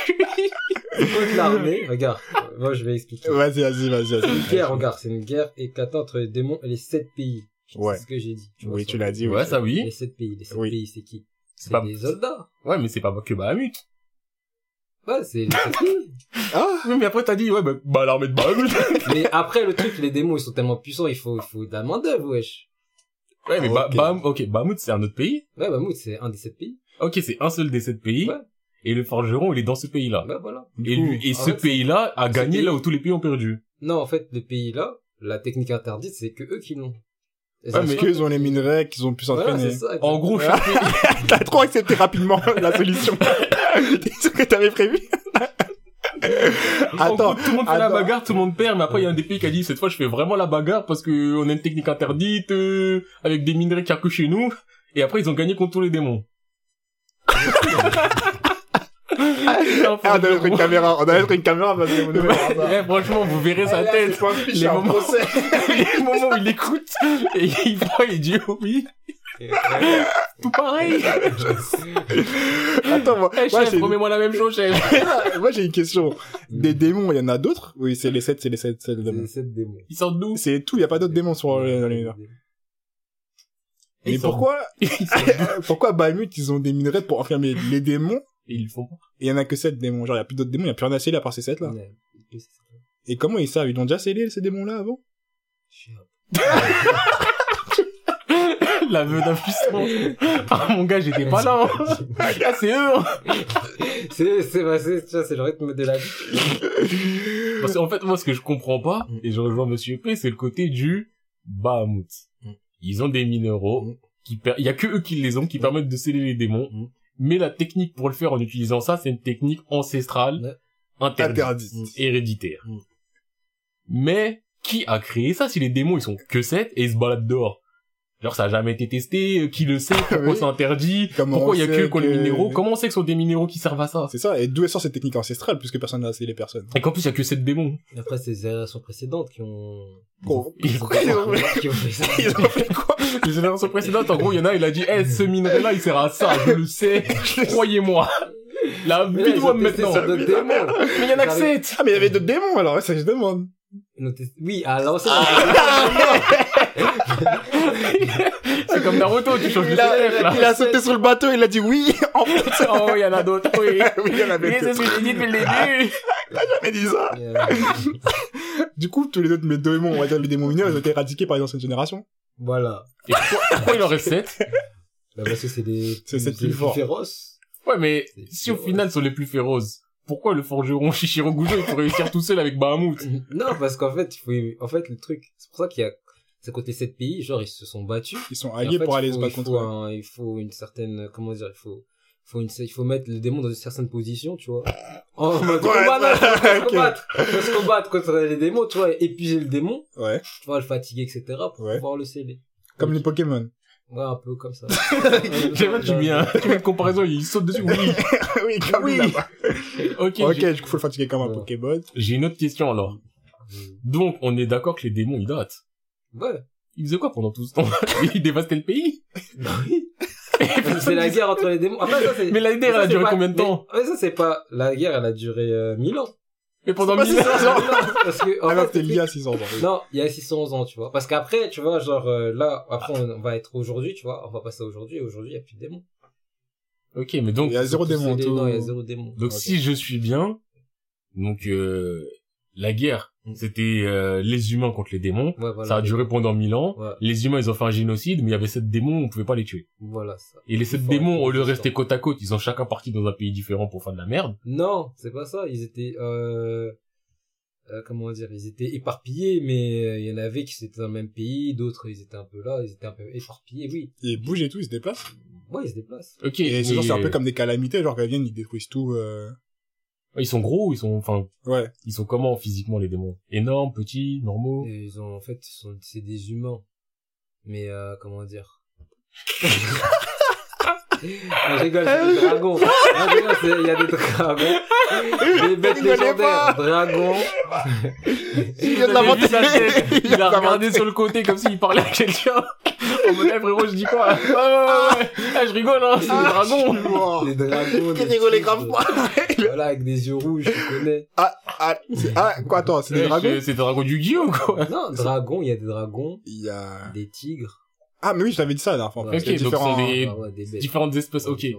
Contre l'armée, regarde. Moi, je vais expliquer. Vas-y, vas-y, vas-y, C'est une vas-y. guerre, regarde, c'est une guerre éclatante entre les démons et les sept pays. Ouais. C'est ce que j'ai dit. vois, Oui, tu l'as dit, oui. Ouais, ça oui. Les sept pays, les sept Oui. pays, c'est qui? C'est pas- des soldats. Ouais, mais c'est pas que Bahamut. Ouais, c'est les sept pays. Ah! Oui, mais après t'as dit, ouais, bah, bah l'armée de Bahamut. Mais après, le truc, les démons, ils sont tellement puissants, il faut, il faut de la main d'œuvre, wesh. Ouais, mais Ba- Ok. Baham- ok, Bahamut c'est un autre pays? Ouais, Bamout, c'est un des sept pays. Ok, c'est un seul des sept pays. Ouais. Et le forgeron, il est dans ce pays-là. Bah, voilà. Et, coup, lui, et ce pays-là a ce gagné pays- là où tous les pays ont perdu. Non, en fait, le pays là, la technique interdite, c'est que eux qui l'ont. Ouais, Parce qu'ils ont les minerais, qu'ils ont pu Voilà, s'entraîner. c'est ça. En gros, Ouais. chaque pays... T'as trop accepté rapidement la solution. C'est ce que t'avais prévu. En gros, Attends, tout le monde fait la bagarre, tout le monde perd, mais après il y a un des pays qui a dit cette fois je fais vraiment la bagarre parce que on a une technique interdite euh, avec des minerais qui que chez nous. Et après ils ont gagné contre tous les démons. Ah, on doit mettre une caméra, on doit mettre une caméra parce que vous devez voir ça. Eh, franchement, vous verrez sa tête. Les moments, les moments où il écoute et il voit, il dit oui, tout pareil. Attends, moi, Eh, moi, chef, j'ai remets-moi la même chose, chef. moi, j'ai une question. Des démons, il y en a d'autres? Oui, c'est les sept, c'est les sept, c'est les démons. C'est sept démons. Ils sortent d'où? C'est tout, il y a pas d'autres démons sur l'univers. Mais pourquoi, pourquoi Bahamut, ils ont des minerais pour enfermer les démons, Et ils le font pas. et il y en a que sept démons? Genre, il y a plus d'autres démons, il y a plus rien à sceller à part ces sept là. Ouais. Et comment ils savent? Ils l'ont déjà scellé, ces démons-là, avant? L'aveu d'impuissance. Ah, mon gars, j'étais pas là. hein. Ah, c'est eux. hein. C'est, c'est, bah, c'est, c'est le rythme de la vie. Parce qu'en fait, moi, ce que je comprends pas, Mm. et je rejoins Monsieur P, c'est le côté du Bahamut. Mm. Ils ont des minéraux, Mm. qui per... il y a que eux qui les ont, qui permettent de sceller les démons. Mais la technique pour le faire en utilisant ça, c'est une technique ancestrale, Ouais. interdite, Interdit. Mm. héréditaire. Mais, qui a créé ça si les démons, ils sont que 7 et ils se baladent dehors? Genre, ça a jamais été testé, euh, qui le sait, pourquoi Oui. c'est interdit, Comment pourquoi on il y a que les que- minéraux, comment on sait que ce sont des minéraux qui servent à ça? C'est ça, et d'où sort cette technique ancestrale, puisque personne n'a scellé personne. Et qu'en plus, il y a que 7 démons. Et après, c'est les générations précédentes qui ont. Ils- Ils ont fait- qui ont fait ça. ils ont fait quoi? Les générations précédentes, en gros, il y en a, il a dit, eh, ce minerai-là, il sert à ça, je le sais, croyez-moi. La là, ont testé maintenant. sur. Mais il y en a que 7. Ah, mais il y avait d'autres démons, alors, ouais, ça, je demande. Oui, à l'ancienne. C'est comme Naruto, tu changes de Il a, il a sauté sur le bateau, il a dit oui, en fait. Oh, il y en a d'autres, oui. Oui, il y en Oui, avait c'est que ce que j'ai dit depuis le début. jamais dit ça. Du coup, tous les autres mais démons, on va dire les démons mineurs, ils ont été éradiqués par les anciennes générations. Voilà. Et pourquoi, pourquoi il en reste 7 Bah, parce que c'est des, C'est- c'est des plus fort. féroces. Ouais, mais C'est si au final, ils sont les plus féroces, pourquoi le forgeron Shishiro Gujo, il peut réussir tout seul avec Bahamut? Non, parce qu'en fait, il faut, en fait, le truc, c'est pour ça qu'il y a, c'est côté sept pays, genre, ils se sont battus. Ils sont en alliés fait, pour aller faut- se battre il contre faut un- il faut une certaine, comment dire, il faut, faut une, il faut mettre le démon dans une certaine position, tu vois. En mode Ouais, combat, non, faut se combattre. Faut se combattre contre les démons, tu vois, épuiser le démon, Ouais. tu vois, le fatiguer, etc., pour Ouais. pouvoir le sceller. Comme les Pokémon. Ouais, un peu comme ça. J'aime bien, tu mets un, tu mets une comparaison, il saute dessus, oui. oui, comme Oui. Ok, Ok, du coup, faut le fatiguer comme un Ouais. Pokéball. j'ai une autre question alors. Donc, on est d'accord que les démons, ils datent. Ouais. Ils faisaient quoi pendant tout ce temps? Ils dévastaient le pays? C'est la guerre entre les démons. Après, ça, c'est, Mais la guerre, elle a duré pas- combien de mais- temps? Ouais, ça, c'est pas, la guerre, elle a duré, euh, 1000 ans. Mais pendant pas mille si ans ça, genre. Parce que, en Alors, fait, c'était lié à 600 ans. Non, il y a 600 ans, tu vois. Parce qu'après, tu vois, genre, euh, là, après, on, on va être aujourd'hui, tu vois. On va passer à aujourd'hui, et aujourd'hui, il n'y a plus de démons. Ok, mais donc, Il y a zéro démon tout. Non, il y a zéro démon. donc si je suis bien, donc euh, la guerre. C'était euh, les humains contre les démons. Ouais, voilà. ça a duré pendant mille ans. Ouais. Les humains, ils ont fait un génocide, mais il y avait sept démons, on pouvait pas les tuer. Voilà, ça. Et les sept démons, au lieu de rester côte à côte, ils ont chacun parti dans un pays différent pour faire de la merde. Non, c'est pas ça. Ils étaient, euh, euh, comment dire, ils étaient éparpillés, mais euh, il y en avait qui étaient dans le même pays, d'autres, ils étaient un peu là, ils étaient un peu éparpillés, oui. Ils bougent et tout, ils se déplacent? Ouais, ils se déplacent. Ok. Et c'est genre, mais, c'est un peu comme des calamités, genre, qu'elles viennent, ils détruisent tout, euh... Ils sont gros, ils sont, enfin, Ouais. ils sont comment physiquement les démons? Énormes, petits, normaux? Et ils ont, en fait, ils sont, c'est des humains. Mais, euh, comment dire? Non, je rigole, c'est des dragons. Il y a des dragons. Des bêtes légendaires. Dragons. Il vient de tête Il a regardé sur le côté comme s'il parlait à quelqu'un. En mode, eh, frérot, je dis quoi? Ouais, ouais, ouais, ouais. Eh, je rigole, hein, c'est des Ah, dragons. je suis mort. Les dragons, Qui rigolait grave pas. Voilà, avec des yeux rouges, tu connais. Ah, ah, c'est- ah, quoi, attends, c'est des dragons? c'est c'est des dragons du Yu-Gi-Oh, quoi. Non, dragons, il y a des dragons, Il y a... des tigres. Ah, mais oui, je t'avais dit ça la dernière fois. Ok, Il y a donc différents- ce sont des- Ah ouais, des bêtes. Différentes espèces, ok.